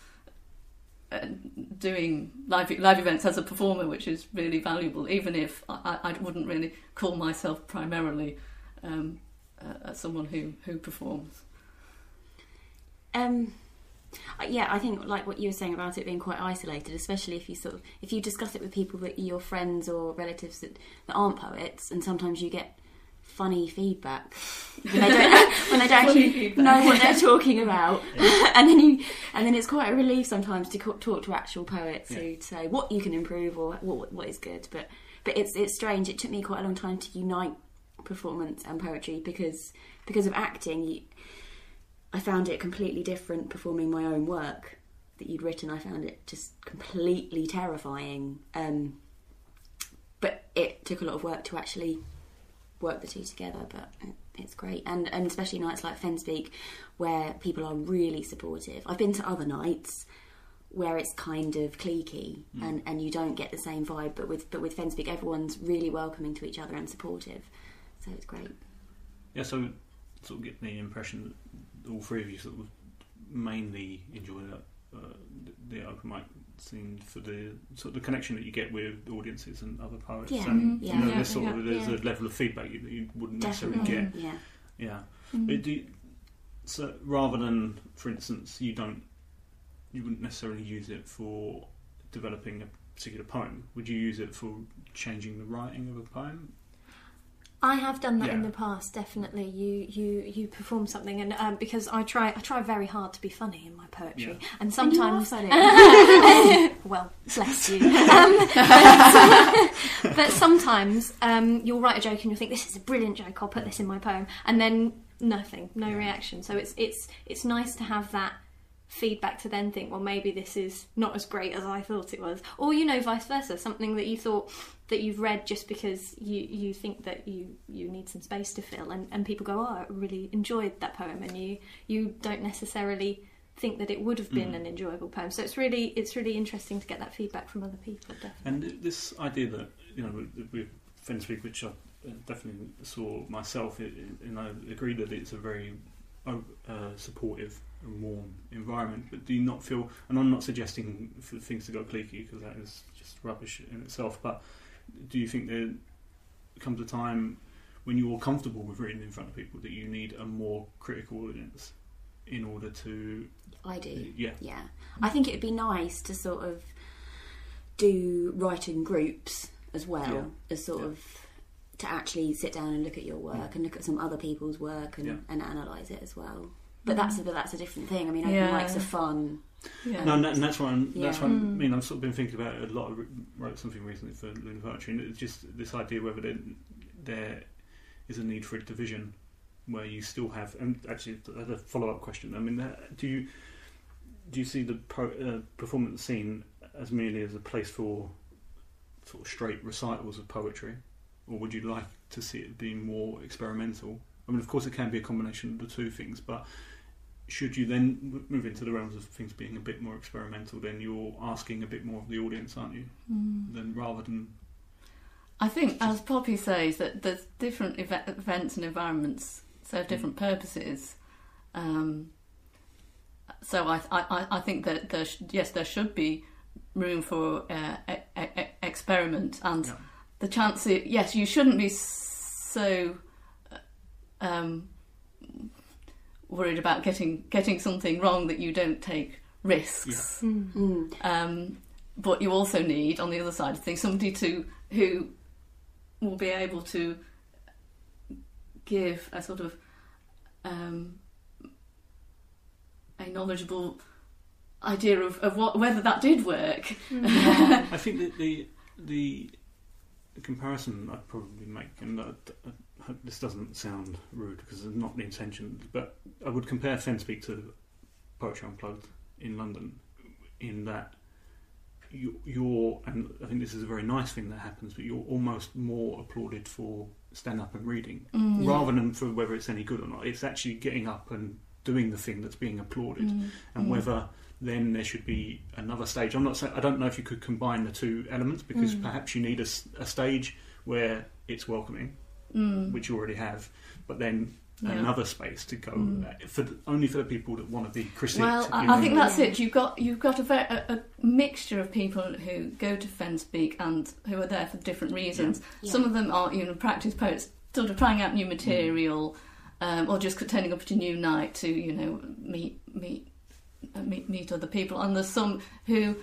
Speaker 3: doing live live events as a performer which is really valuable even if I, I wouldn't really call myself primarily um, uh, someone who who performs.
Speaker 4: Um, uh, yeah, I think like what you were saying about it being quite isolated, especially if you sort of if you discuss it with people that your friends or relatives that, that aren't poets, and sometimes you get funny feedback when they don't when they don't actually know what they're talking about, and then you and then it's quite a relief sometimes to talk to actual poets
Speaker 1: Yeah.
Speaker 4: who say what you can improve or what what is good. But but it's it's strange. It took me quite a long time to unite performance and poetry because because of acting. You, I found it completely different performing my own work that you'd written. I found it just completely terrifying. Um, but it took a lot of work to actually work the two together. But it's great, and and especially nights like Fenspeak, where people are really supportive. I've been to other nights where it's kind of cliquey and, and you don't get the same vibe. But with but with Fenspeak, everyone's really welcoming to each other and supportive. So it's great.
Speaker 1: Yeah, so sort of get the impression that all three of you sort of mainly enjoy that, uh, the open mic scene for the sort of the connection that you get with audiences and other poets.
Speaker 4: Yeah,
Speaker 1: and
Speaker 4: mhm,
Speaker 1: you know,
Speaker 4: yeah,
Speaker 1: there's sort
Speaker 3: yeah,
Speaker 1: of there's
Speaker 2: yeah.
Speaker 1: a level of feedback you, that you wouldn't necessarily get.
Speaker 4: yeah.
Speaker 1: Yeah.
Speaker 3: Mm.
Speaker 1: But do you- so rather than, for instance, you don't, you wouldn't necessarily use it for developing a particular poem. Would you use it for changing the writing of a poem?
Speaker 2: I have done that in the past. Definitely, you you you perform something, and um, because I try I try very hard to be funny in my poetry,
Speaker 1: Yeah.
Speaker 2: and
Speaker 4: And you are
Speaker 2: sometimes
Speaker 4: funny.
Speaker 2: well, bless you. Um, but, but sometimes um, you'll write a joke and you'll think this is a brilliant joke. I'll put this in my poem, and then nothing, no
Speaker 1: Yeah.
Speaker 2: reaction. So it's it's it's nice to have that feedback to then think, well, maybe this is not as great as I thought it was, or you know, vice versa. Something that you thought that you've read just because you you think that you you need some space to fill, and and people go, oh, I really enjoyed that poem, and you you don't necessarily think that it would have been
Speaker 1: Mm.
Speaker 2: an enjoyable poem. So it's really it's really interesting to get that feedback from other people. Definitely.
Speaker 1: And this idea that you know with, with Fenspeak, which I uh, definitely saw myself, and I agree that it's a very uh, supportive and warm environment. But do you not feel? And I'm not suggesting for things to go cliquey because that is just rubbish in itself. But do you think there comes a time when you're comfortable with reading in front of people that you need a more critical audience in order to
Speaker 4: I do.
Speaker 1: yeah
Speaker 4: Yeah, I think it would be nice to sort of do writing groups as well
Speaker 1: Yeah.
Speaker 4: as sort
Speaker 1: Yeah.
Speaker 4: of to actually sit down and look at your work mm. and look at some other people's work and,
Speaker 1: Yeah.
Speaker 4: and analyse it as well. But that's a, but that's a different thing. I mean, open
Speaker 3: Yeah.
Speaker 4: mics are fun.
Speaker 3: Yeah.
Speaker 1: No, and, that, and that's why I'm, that's
Speaker 4: Yeah.
Speaker 1: why I
Speaker 2: Mm.
Speaker 1: mean I've sort of been thinking about it a lot. I wrote something recently for Lunar Poetry, and it's just this idea whether there, there is a need for a division where you still have. And actually, as a follow up question, I mean, do you do you see the pro, uh, performance scene as merely as a place for sort of straight recitals of poetry, or would you like to see it be more experimental? I mean, of course, it can be a combination of the two things, but should you then move into the realms of things being a bit more experimental, then you're asking a bit more of the audience, aren't you?
Speaker 3: Mm.
Speaker 1: Then rather than
Speaker 3: I think, as Poppy says, that there's different eve- events and environments serve different purposes. Um, so I, I, I think that there sh- yes, there should be room for uh, e- e- experiment and
Speaker 1: Yeah.
Speaker 3: the chance. Yes, you shouldn't be so uh, um, worried about getting getting something wrong that you don't take risks.
Speaker 4: Mm.
Speaker 3: Um, but you also need, on the other side of things, somebody to who will be able to give a sort of um, a knowledgeable idea of, of what whether that did work.
Speaker 1: I think that the the comparison I'd probably make, and I, I hope this doesn't sound rude because it's not the intention, but I would compare Fenspeak to Poetry Unplugged in London, in that you, you're, and I think this is a very nice thing that happens, but you're almost more applauded for stand up and reading
Speaker 3: Mm.
Speaker 1: rather than for whether it's any good or not. It's actually getting up and doing the thing that's being applauded
Speaker 3: Mm.
Speaker 1: and
Speaker 3: Mm.
Speaker 1: whether then there should be another stage. I'm not saying I don't know if you could combine the two elements because
Speaker 3: Mm.
Speaker 1: perhaps you need a stage where it's welcoming,
Speaker 3: Mm.
Speaker 1: which you already have, but then
Speaker 3: Yeah.
Speaker 1: another space to go
Speaker 3: Mm.
Speaker 1: for the, only for the people that want to be critiqued.
Speaker 3: Well, I, I think that's it. You've got you've got a, very, a, a mixture of people who go to Fenspeak and who are there for different reasons.
Speaker 4: Yeah.
Speaker 3: Some of them are you know practice poets, sort of trying out new material, um, or just turning up at a new night to you know meet meet uh, meet, meet other people. And there's some who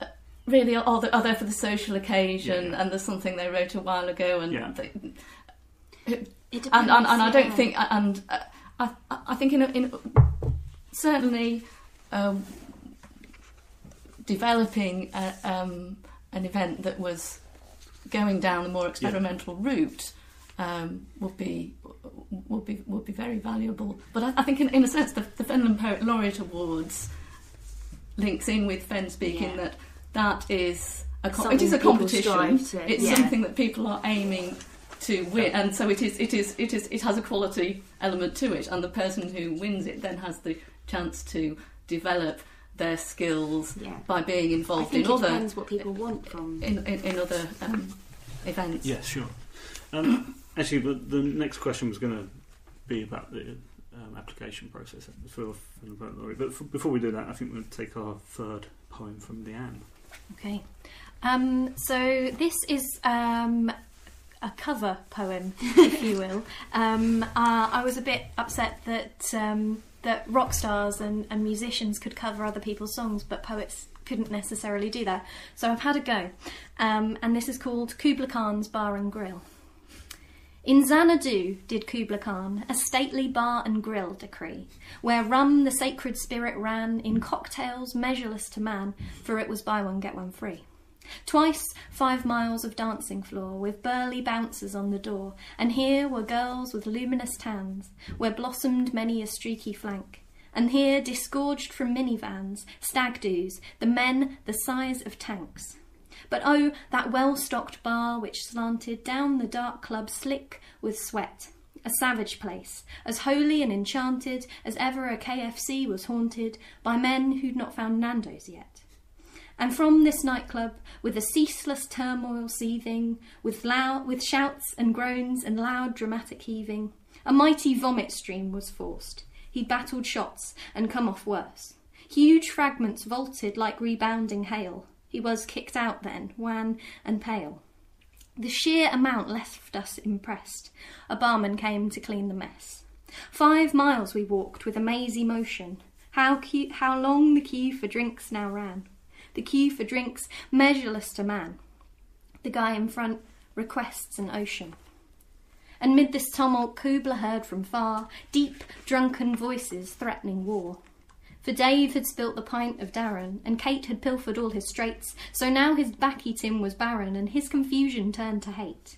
Speaker 3: uh, really are, are there- for the social occasion,
Speaker 1: Yeah, yeah.
Speaker 3: and there's something they wrote a while ago, and
Speaker 1: Yeah.
Speaker 3: they, who
Speaker 4: It
Speaker 3: and, and, and I don't
Speaker 4: yeah.
Speaker 3: think and uh, I, I think in, a, in certainly um, developing a, um, an event that was going down the more experimental route um, would be would be would be very valuable. But I, I think in, in a sense the, the Fenland Poet Laureate Awards links in with Fen speaking
Speaker 4: Yeah.
Speaker 3: that that is a com- it is a competition.
Speaker 4: to-
Speaker 3: it's
Speaker 4: yeah.
Speaker 3: something that people are aiming to win, and so it is it is it is it has a quality element to it, and the person who wins it then has the chance to develop their skills
Speaker 4: Yeah.
Speaker 3: by being
Speaker 4: I
Speaker 3: involved
Speaker 4: think
Speaker 3: in
Speaker 4: it
Speaker 3: other
Speaker 4: depends what people want from.
Speaker 3: in, in, in other um, events.
Speaker 1: Yeah, sure. Um, actually, the, the next question was going to be about the um, application process for, for the Poet Laureate. But f before we do that, I think we'll take our third poem from Leanne.
Speaker 2: Okay. Um, so this is um, a cover poem, if you will. Um, uh, I was a bit upset that um, that rock stars and, and musicians could cover other people's songs, but poets couldn't necessarily do that. So I've had a go, um, and this is called Kubla Khan's Bar and Grill. In Xanadu did Kubla Khan a stately bar and grill decree, where rum the sacred spirit ran in cocktails measureless to man, for it was buy one get one free. Twice five miles of dancing floor, with burly bouncers on the door, and here were girls with luminous tans, where blossomed many a streaky flank. And here, disgorged from minivans, stag doos, the men the size of tanks. But oh, that well stocked bar which slanted down the dark club slick with sweat. A savage place, as holy and enchanted as ever a KFC was haunted by men who'd not found Nando's yet. And from this nightclub, with a ceaseless turmoil seething, with loud, with shouts and groans and loud dramatic heaving, a mighty vomit stream was forced. He battled shots and come off worse. Huge fragments vaulted like rebounding hail. He was kicked out then, wan and pale. The sheer amount left us impressed. A barman came to clean the mess. Five miles we walked with a mazy motion. How, cu- how long the queue for drinks now ran. The queue for drinks measureless to man. The guy in front requests an ocean. And mid this tumult, Kubla heard from far deep, drunken voices threatening war. For Dave had spilt the pint of Darren, and Kate had pilfered all his straits, so now his baccy tin was barren, and his confusion turned to hate.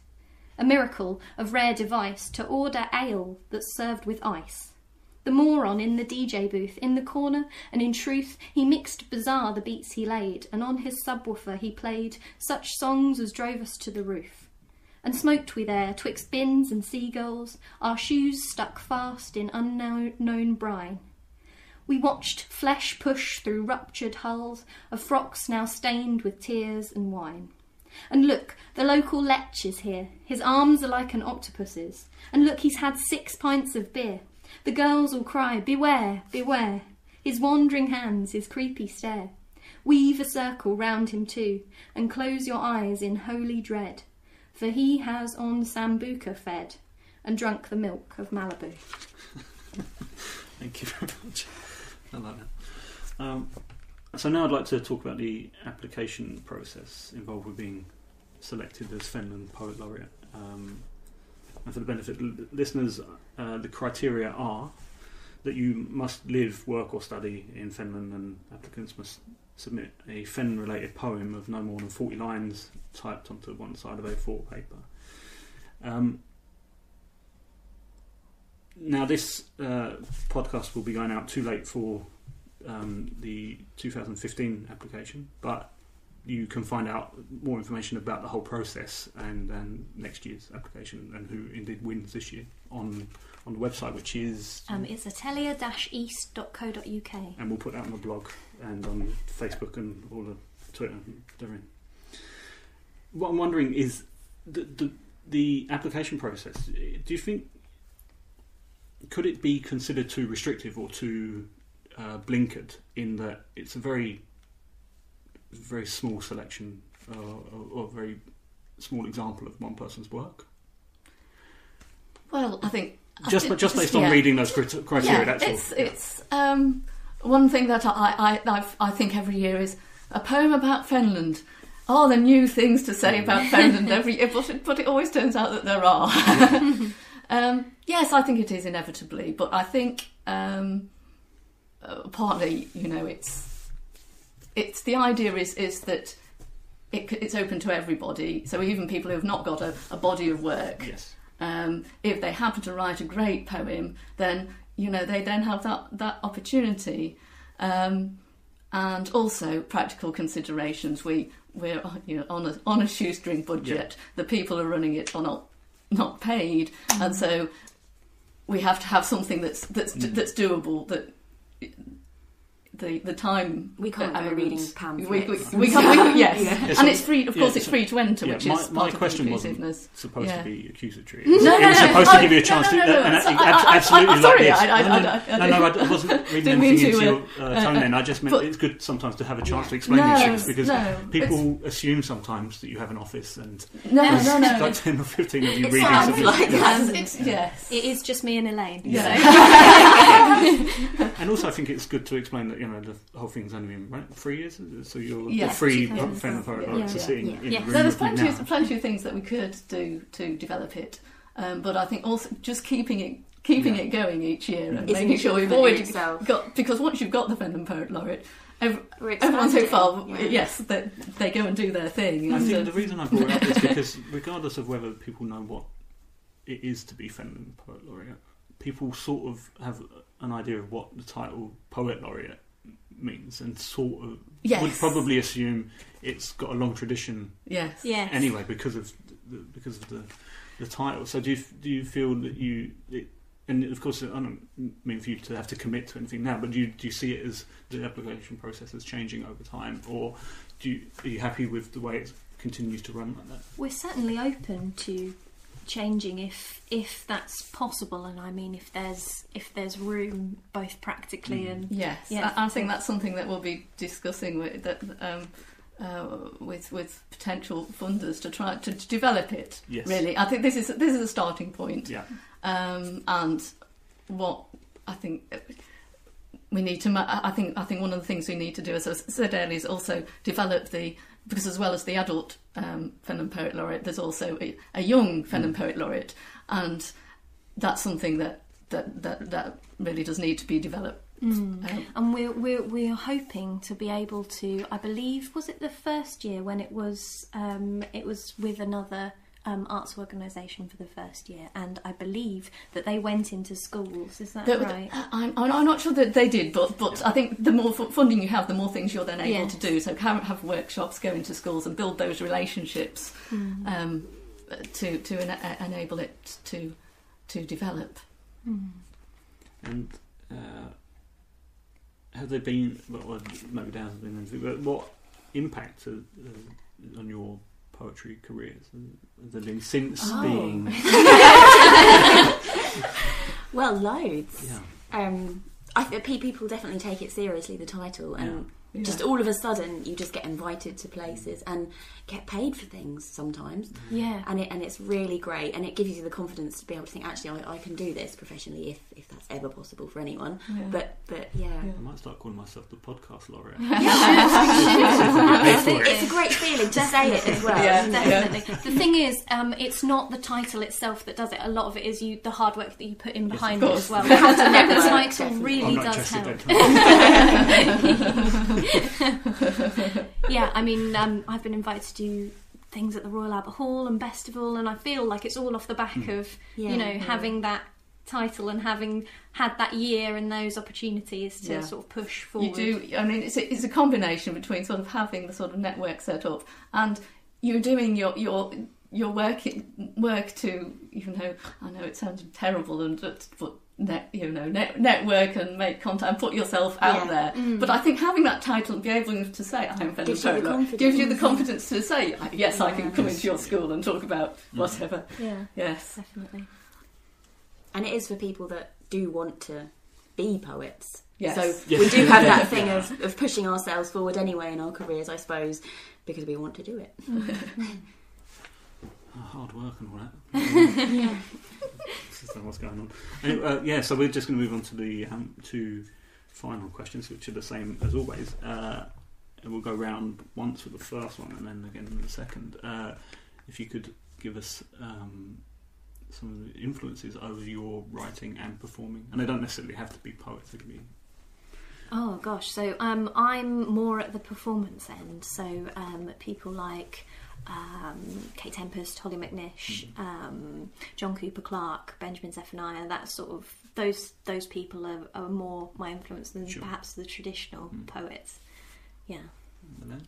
Speaker 2: A miracle of rare device to order ale that's served with ice. The moron in the DJ booth, in the corner, and in truth, he mixed bizarre the beats he laid, and on his subwoofer he played such songs as drove us to the roof. And smoked we there, twixt bins and seagulls, our shoes stuck fast in unknown brine. We watched flesh push through ruptured hulls of frocks now stained with tears and wine. And look, the local lech is here. His arms are like an octopus's. And look, he's had six pints of beer. The girls all cry, Beware, beware. His wandering hands, his creepy stare. Weave a circle round him too, and close your eyes in holy dread. For he has on Sambuca fed, and drunk the milk of Malibu.
Speaker 1: Thank you very much. I like that. Um, so now I'd like to talk about the application process involved with being selected as Fenland Poet Laureate. Um, and for the benefit of listeners, uh, the criteria are that you must live, work, or study in Fenland, and applicants must submit a Fen-related poem of no more than 40 lines typed onto one side of A4 paper. Um, now, this uh, podcast will be going out too late for um, the 2015 application, but you can find out more information about the whole process and, and next year's application and who indeed wins this year on on the website, which is
Speaker 2: Um, it's atelier-east.co.uk.
Speaker 1: and we'll put that on the blog and on Facebook and all the Twitter and everything. What I'm wondering is the, the the application process. Do you think could it be considered too restrictive or too uh, blinkered in that it's a very very small selection uh, or, or a very small example of one person's work?
Speaker 3: Well, I think I
Speaker 1: Just
Speaker 3: think-
Speaker 1: just based on
Speaker 3: yeah.
Speaker 1: reading those criteria.
Speaker 3: yeah,
Speaker 1: that's
Speaker 3: it's
Speaker 1: all.
Speaker 3: it's um, one thing that I I, I I think every year is a poem about Fenland. Are there new things to say about Fenland every year? But it, but it always turns out that there are. Um, yes, I think it is inevitably, but I think um, uh, partly, you know, it's it's the idea is is that it, it's open to everybody. So even people who have not got a, a body of work,
Speaker 1: Yes.
Speaker 3: um, if they happen to write a great poem, then you know they then have that that opportunity, um, and also practical considerations. We we're you know on a on a shoestring budget. The people are running it are not not paid, and so we have to have something that's that's
Speaker 1: Mm.
Speaker 3: that's doable. That the the time
Speaker 4: We can't go
Speaker 3: element-
Speaker 4: reading
Speaker 3: We, we, we can't, we, yes,
Speaker 1: Yeah,
Speaker 3: and
Speaker 1: so-
Speaker 3: it's free. Of
Speaker 1: yeah,
Speaker 3: course, it's
Speaker 1: so-
Speaker 3: free to enter,
Speaker 1: yeah,
Speaker 3: which
Speaker 1: my-
Speaker 3: is
Speaker 1: my
Speaker 3: of
Speaker 1: question
Speaker 3: the
Speaker 1: wasn't- Supposed
Speaker 3: Yeah.
Speaker 1: to be accusatory.
Speaker 3: No,
Speaker 1: It was,
Speaker 3: no,
Speaker 1: it
Speaker 3: no,
Speaker 1: was
Speaker 3: no.
Speaker 1: supposed to
Speaker 3: Oh,
Speaker 1: give you a chance
Speaker 3: no,
Speaker 1: to.
Speaker 3: no, no.
Speaker 1: and
Speaker 3: So I-
Speaker 1: ab-
Speaker 3: I- I-
Speaker 1: absolutely
Speaker 3: I'm sorry,
Speaker 1: like this.
Speaker 3: I- I-
Speaker 1: no, no,
Speaker 3: I-
Speaker 1: no,
Speaker 3: I-
Speaker 1: no, no, I wasn't reading anything into your tone. then I just meant it's good sometimes to have a chance to explain these things because people assume sometimes that you have an office and
Speaker 3: No,
Speaker 1: there's
Speaker 3: no, no.
Speaker 1: like ten or fifteen of you
Speaker 4: It
Speaker 1: reading
Speaker 4: sounds
Speaker 1: something.
Speaker 4: like that.
Speaker 3: It's, it's, yes.
Speaker 2: It is just me and Elaine.
Speaker 3: Yeah.
Speaker 1: And also, I think it's good to explain that you know the whole thing's only been right, three years, so you're
Speaker 3: Yeah.
Speaker 1: the free
Speaker 2: 2000.
Speaker 1: fan of poet
Speaker 2: Yeah.
Speaker 1: laureates
Speaker 4: Yeah.
Speaker 1: sitting
Speaker 4: Yeah.
Speaker 1: in
Speaker 2: Yeah.
Speaker 1: the
Speaker 3: So there's plenty of, plenty of things that we could do to develop it, um, but I think also just keeping it keeping
Speaker 1: Yeah.
Speaker 3: it going each year and
Speaker 4: It's
Speaker 3: making sure we've
Speaker 4: improvement in
Speaker 3: always
Speaker 4: itself.
Speaker 3: got because once you've got the Fenland Poet Laureate, ev
Speaker 4: We're
Speaker 3: everyone so far,
Speaker 4: yeah.
Speaker 3: yes, they, they go and do their thing.
Speaker 1: I think
Speaker 3: uh,
Speaker 1: the reason I brought it up is because regardless of whether people know what it is to be Fenland Poet Laureate, people sort of have an idea of what the title Poet Laureate means and sort of
Speaker 3: Yes.
Speaker 1: would probably assume it's got a long tradition
Speaker 3: yes,
Speaker 2: Yes.
Speaker 1: anyway because of the, because of the the title. So do you do you feel that you it, and of course I don't mean for you to have to commit to anything now, but do you do you see it as the application process is changing over time, or do you, are you happy with the way it continues to run like that?
Speaker 2: We're certainly open to changing if if that's possible, and I mean if there's if there's room both practically
Speaker 1: Mm.
Speaker 2: and
Speaker 3: Yes,
Speaker 2: Yeah.
Speaker 3: I, I think that's something that we'll be discussing with that um, uh, with with potential funders to try to, to develop it.
Speaker 1: Yes.
Speaker 3: Really, I think this is this is a starting point,
Speaker 1: Yeah.
Speaker 3: um, and what I think we need to. I think I think one of the things we need to do, as I said earlier, is also develop the because as well as the adult um, Fenland Poet Laureate, there's also a, a young Fenland Poet Laureate, and that's something that that that, that really does need to be developed. Um,
Speaker 2: and we're we're we're hoping to be able to. I believe was it the first year when it was um, it was with another. Um, arts organisation for the first year, and I believe that they went into schools. Is that
Speaker 3: That-
Speaker 2: right?
Speaker 3: I'm, I'm I'm not sure that they did, but but I think the more fu- funding you have, the more things you're then able
Speaker 2: Yes.
Speaker 3: to do. So have, have workshops, go into schools, and build those relationships
Speaker 2: Mm.
Speaker 3: um, to to ena- enable it to to develop.
Speaker 2: Mm.
Speaker 1: And uh, have there been, well, well, maybe there hasn't been but what impact uh, on your poetry careers has there been since
Speaker 3: Oh.
Speaker 1: being?
Speaker 4: Well, loads.
Speaker 1: Yeah.
Speaker 4: Um, I think people definitely take it seriously, the title, and just all of a sudden you just get invited to places and get paid for things sometimes,
Speaker 2: Yeah.
Speaker 4: and it and it's really great, and it gives you the confidence to be able to think, actually, I, I can do this professionally if, if that's ever possible for anyone.
Speaker 3: Yeah.
Speaker 4: But but yeah.
Speaker 3: Yeah.
Speaker 1: I might start calling myself the podcast laureate.
Speaker 2: Absolutely.
Speaker 4: It's a great feeling to say it as well.
Speaker 3: Yeah.
Speaker 2: Definitely. The thing is, um, it's not the title itself that does it. A lot of it is you, the hard work that you put in behind
Speaker 3: of
Speaker 2: it as well.
Speaker 4: How to
Speaker 2: the
Speaker 4: network,
Speaker 2: title
Speaker 4: definitely.
Speaker 2: really
Speaker 1: I'm not
Speaker 2: does help. Yeah, I mean, um, I've been invited to do things at the Royal Albert Hall and Festival, and I feel like it's all off the back of
Speaker 4: Yeah,
Speaker 2: you know
Speaker 4: yeah.
Speaker 2: having that title and having had that year and those opportunities to
Speaker 3: Yeah.
Speaker 2: sort of push forward.
Speaker 3: You do. I mean, it's a, it's a combination between sort of having the sort of network set up and you're doing your your your work work to even though I know it sounds terrible and but but net you know net, network and make contact and put yourself out
Speaker 4: Yeah.
Speaker 3: there.
Speaker 2: Mm.
Speaker 3: But I think having that title, and be able to say I'm Fenland
Speaker 4: Gives you the
Speaker 3: Polar,
Speaker 4: confidence.
Speaker 3: gives you the confidence to say yes, I can come into your school and talk about whatever.
Speaker 2: Yeah,
Speaker 3: Yes.
Speaker 2: definitely.
Speaker 4: And it is for people that do want to be poets.
Speaker 3: Yes.
Speaker 4: So
Speaker 1: Yes.
Speaker 4: we do have that thing of, of pushing ourselves forward anyway in our careers, I suppose, because we want to do it.
Speaker 1: Oh, hard work and all that.
Speaker 4: yeah.
Speaker 1: This is what's going on. Anyway, uh, yeah, so we're just going to move on to the um, two final questions, which are the same as always. Uh, and we'll go round once for the first one and then again in the second. Uh, if you could give us um, some of the influences over your writing and performing? And they don't necessarily have to be poets. They can be.
Speaker 2: Oh gosh, so um, I'm more at the performance end. So um, people like um, Kate Tempest, Hollie McNish, um, John Cooper Clarke, Benjamin Zephaniah. That sort of those those people are, are more my influence than
Speaker 1: Sure.
Speaker 2: perhaps the traditional
Speaker 1: Mm.
Speaker 2: poets. Yeah.
Speaker 1: And then-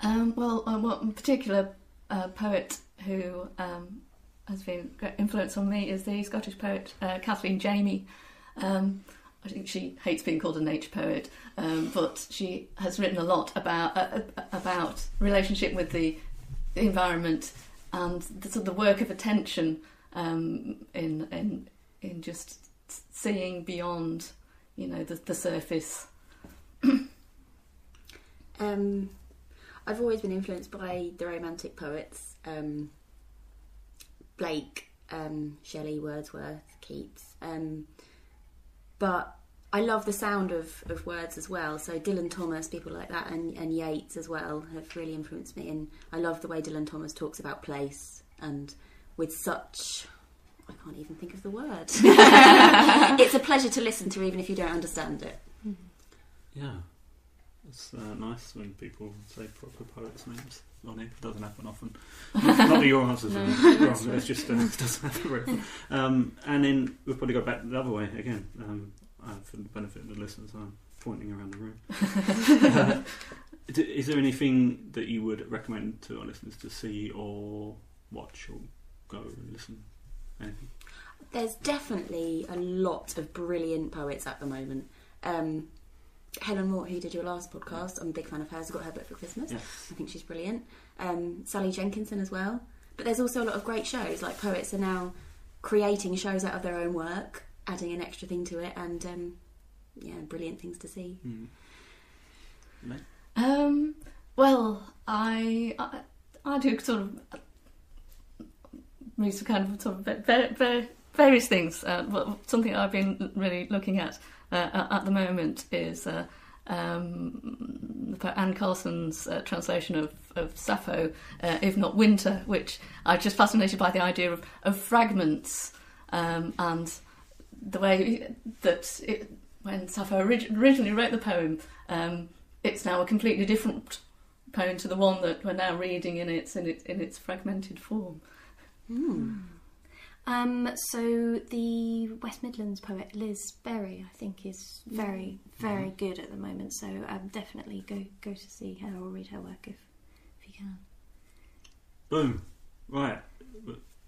Speaker 3: Um, well, uh, one particular uh, poet who um, has been great influence on me is the Scottish poet uh, Kathleen Jamie. Um, I think she hates being called a nature poet, um, but she has written a lot about uh, uh, about relationship with the environment and the, sort of the work of attention um, in in in just seeing beyond, you know, the, the surface.
Speaker 4: Um, I've always been influenced by the Romantic poets, um, Blake, um, Shelley, Wordsworth, Keats. Um, but I love the sound of, of words as well. So Dylan Thomas, people like that, and, and Yeats as well have really influenced me. And I love the way Dylan Thomas talks about place and with such. I can't even think of the word. it's a pleasure to listen to, even if you don't understand it.
Speaker 1: Yeah. It's uh, nice when people say proper poets' names on it. It doesn't happen often. Not that your answers are wrong, it's just uh, it doesn't happen very often. Um, and then we'll probably go back the other way again. Um, uh, for the benefit of the listeners, I'm pointing around the room. Uh, is there anything that you would recommend to our listeners to see or watch or go and listen? Anything?
Speaker 4: There's definitely a lot of brilliant poets at the moment. Um, Helen Moore, who did your last podcast, I'm a big fan of hers. I got her book for Christmas.
Speaker 1: Yeah.
Speaker 4: I think she's brilliant. Um, Sally Jenkinson as well. But there's also a lot of great shows. Like poets are now creating shows out of their own work, adding an extra thing to it, and um, yeah, brilliant things to see.
Speaker 1: No?
Speaker 3: Um, well, I, I I do sort of read some kind of sort of very, very, various things. Uh, but something I've been really looking at uh, at- at the moment is uh, um, Anne Carson's uh, translation of, of Sappho, uh, if not Winter, which I'm just fascinated by the idea of, of fragments um, and the way that it, when Sappho orig- originally wrote the poem, um, it's now a completely different poem to the one that we're now reading in its in its in its fragmented form.
Speaker 4: Hmm.
Speaker 2: Um, so the West Midlands poet Liz Berry, I think, is very, very good at the moment. So um, definitely go go to see her or read her work if if you can.
Speaker 1: Boom. Right.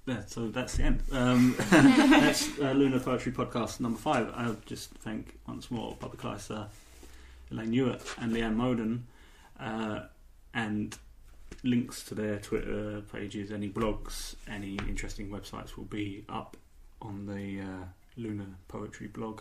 Speaker 1: Yeah, so that's the end. Um, that's uh, Lunar Poetry Podcast number five. I'll just thank once more Poppy Kleiser, Elaine Ewart, and Leanne Moden. Uh, and links to their Twitter pages, any blogs, any interesting websites will be up on the uh, Lunar Poetry blog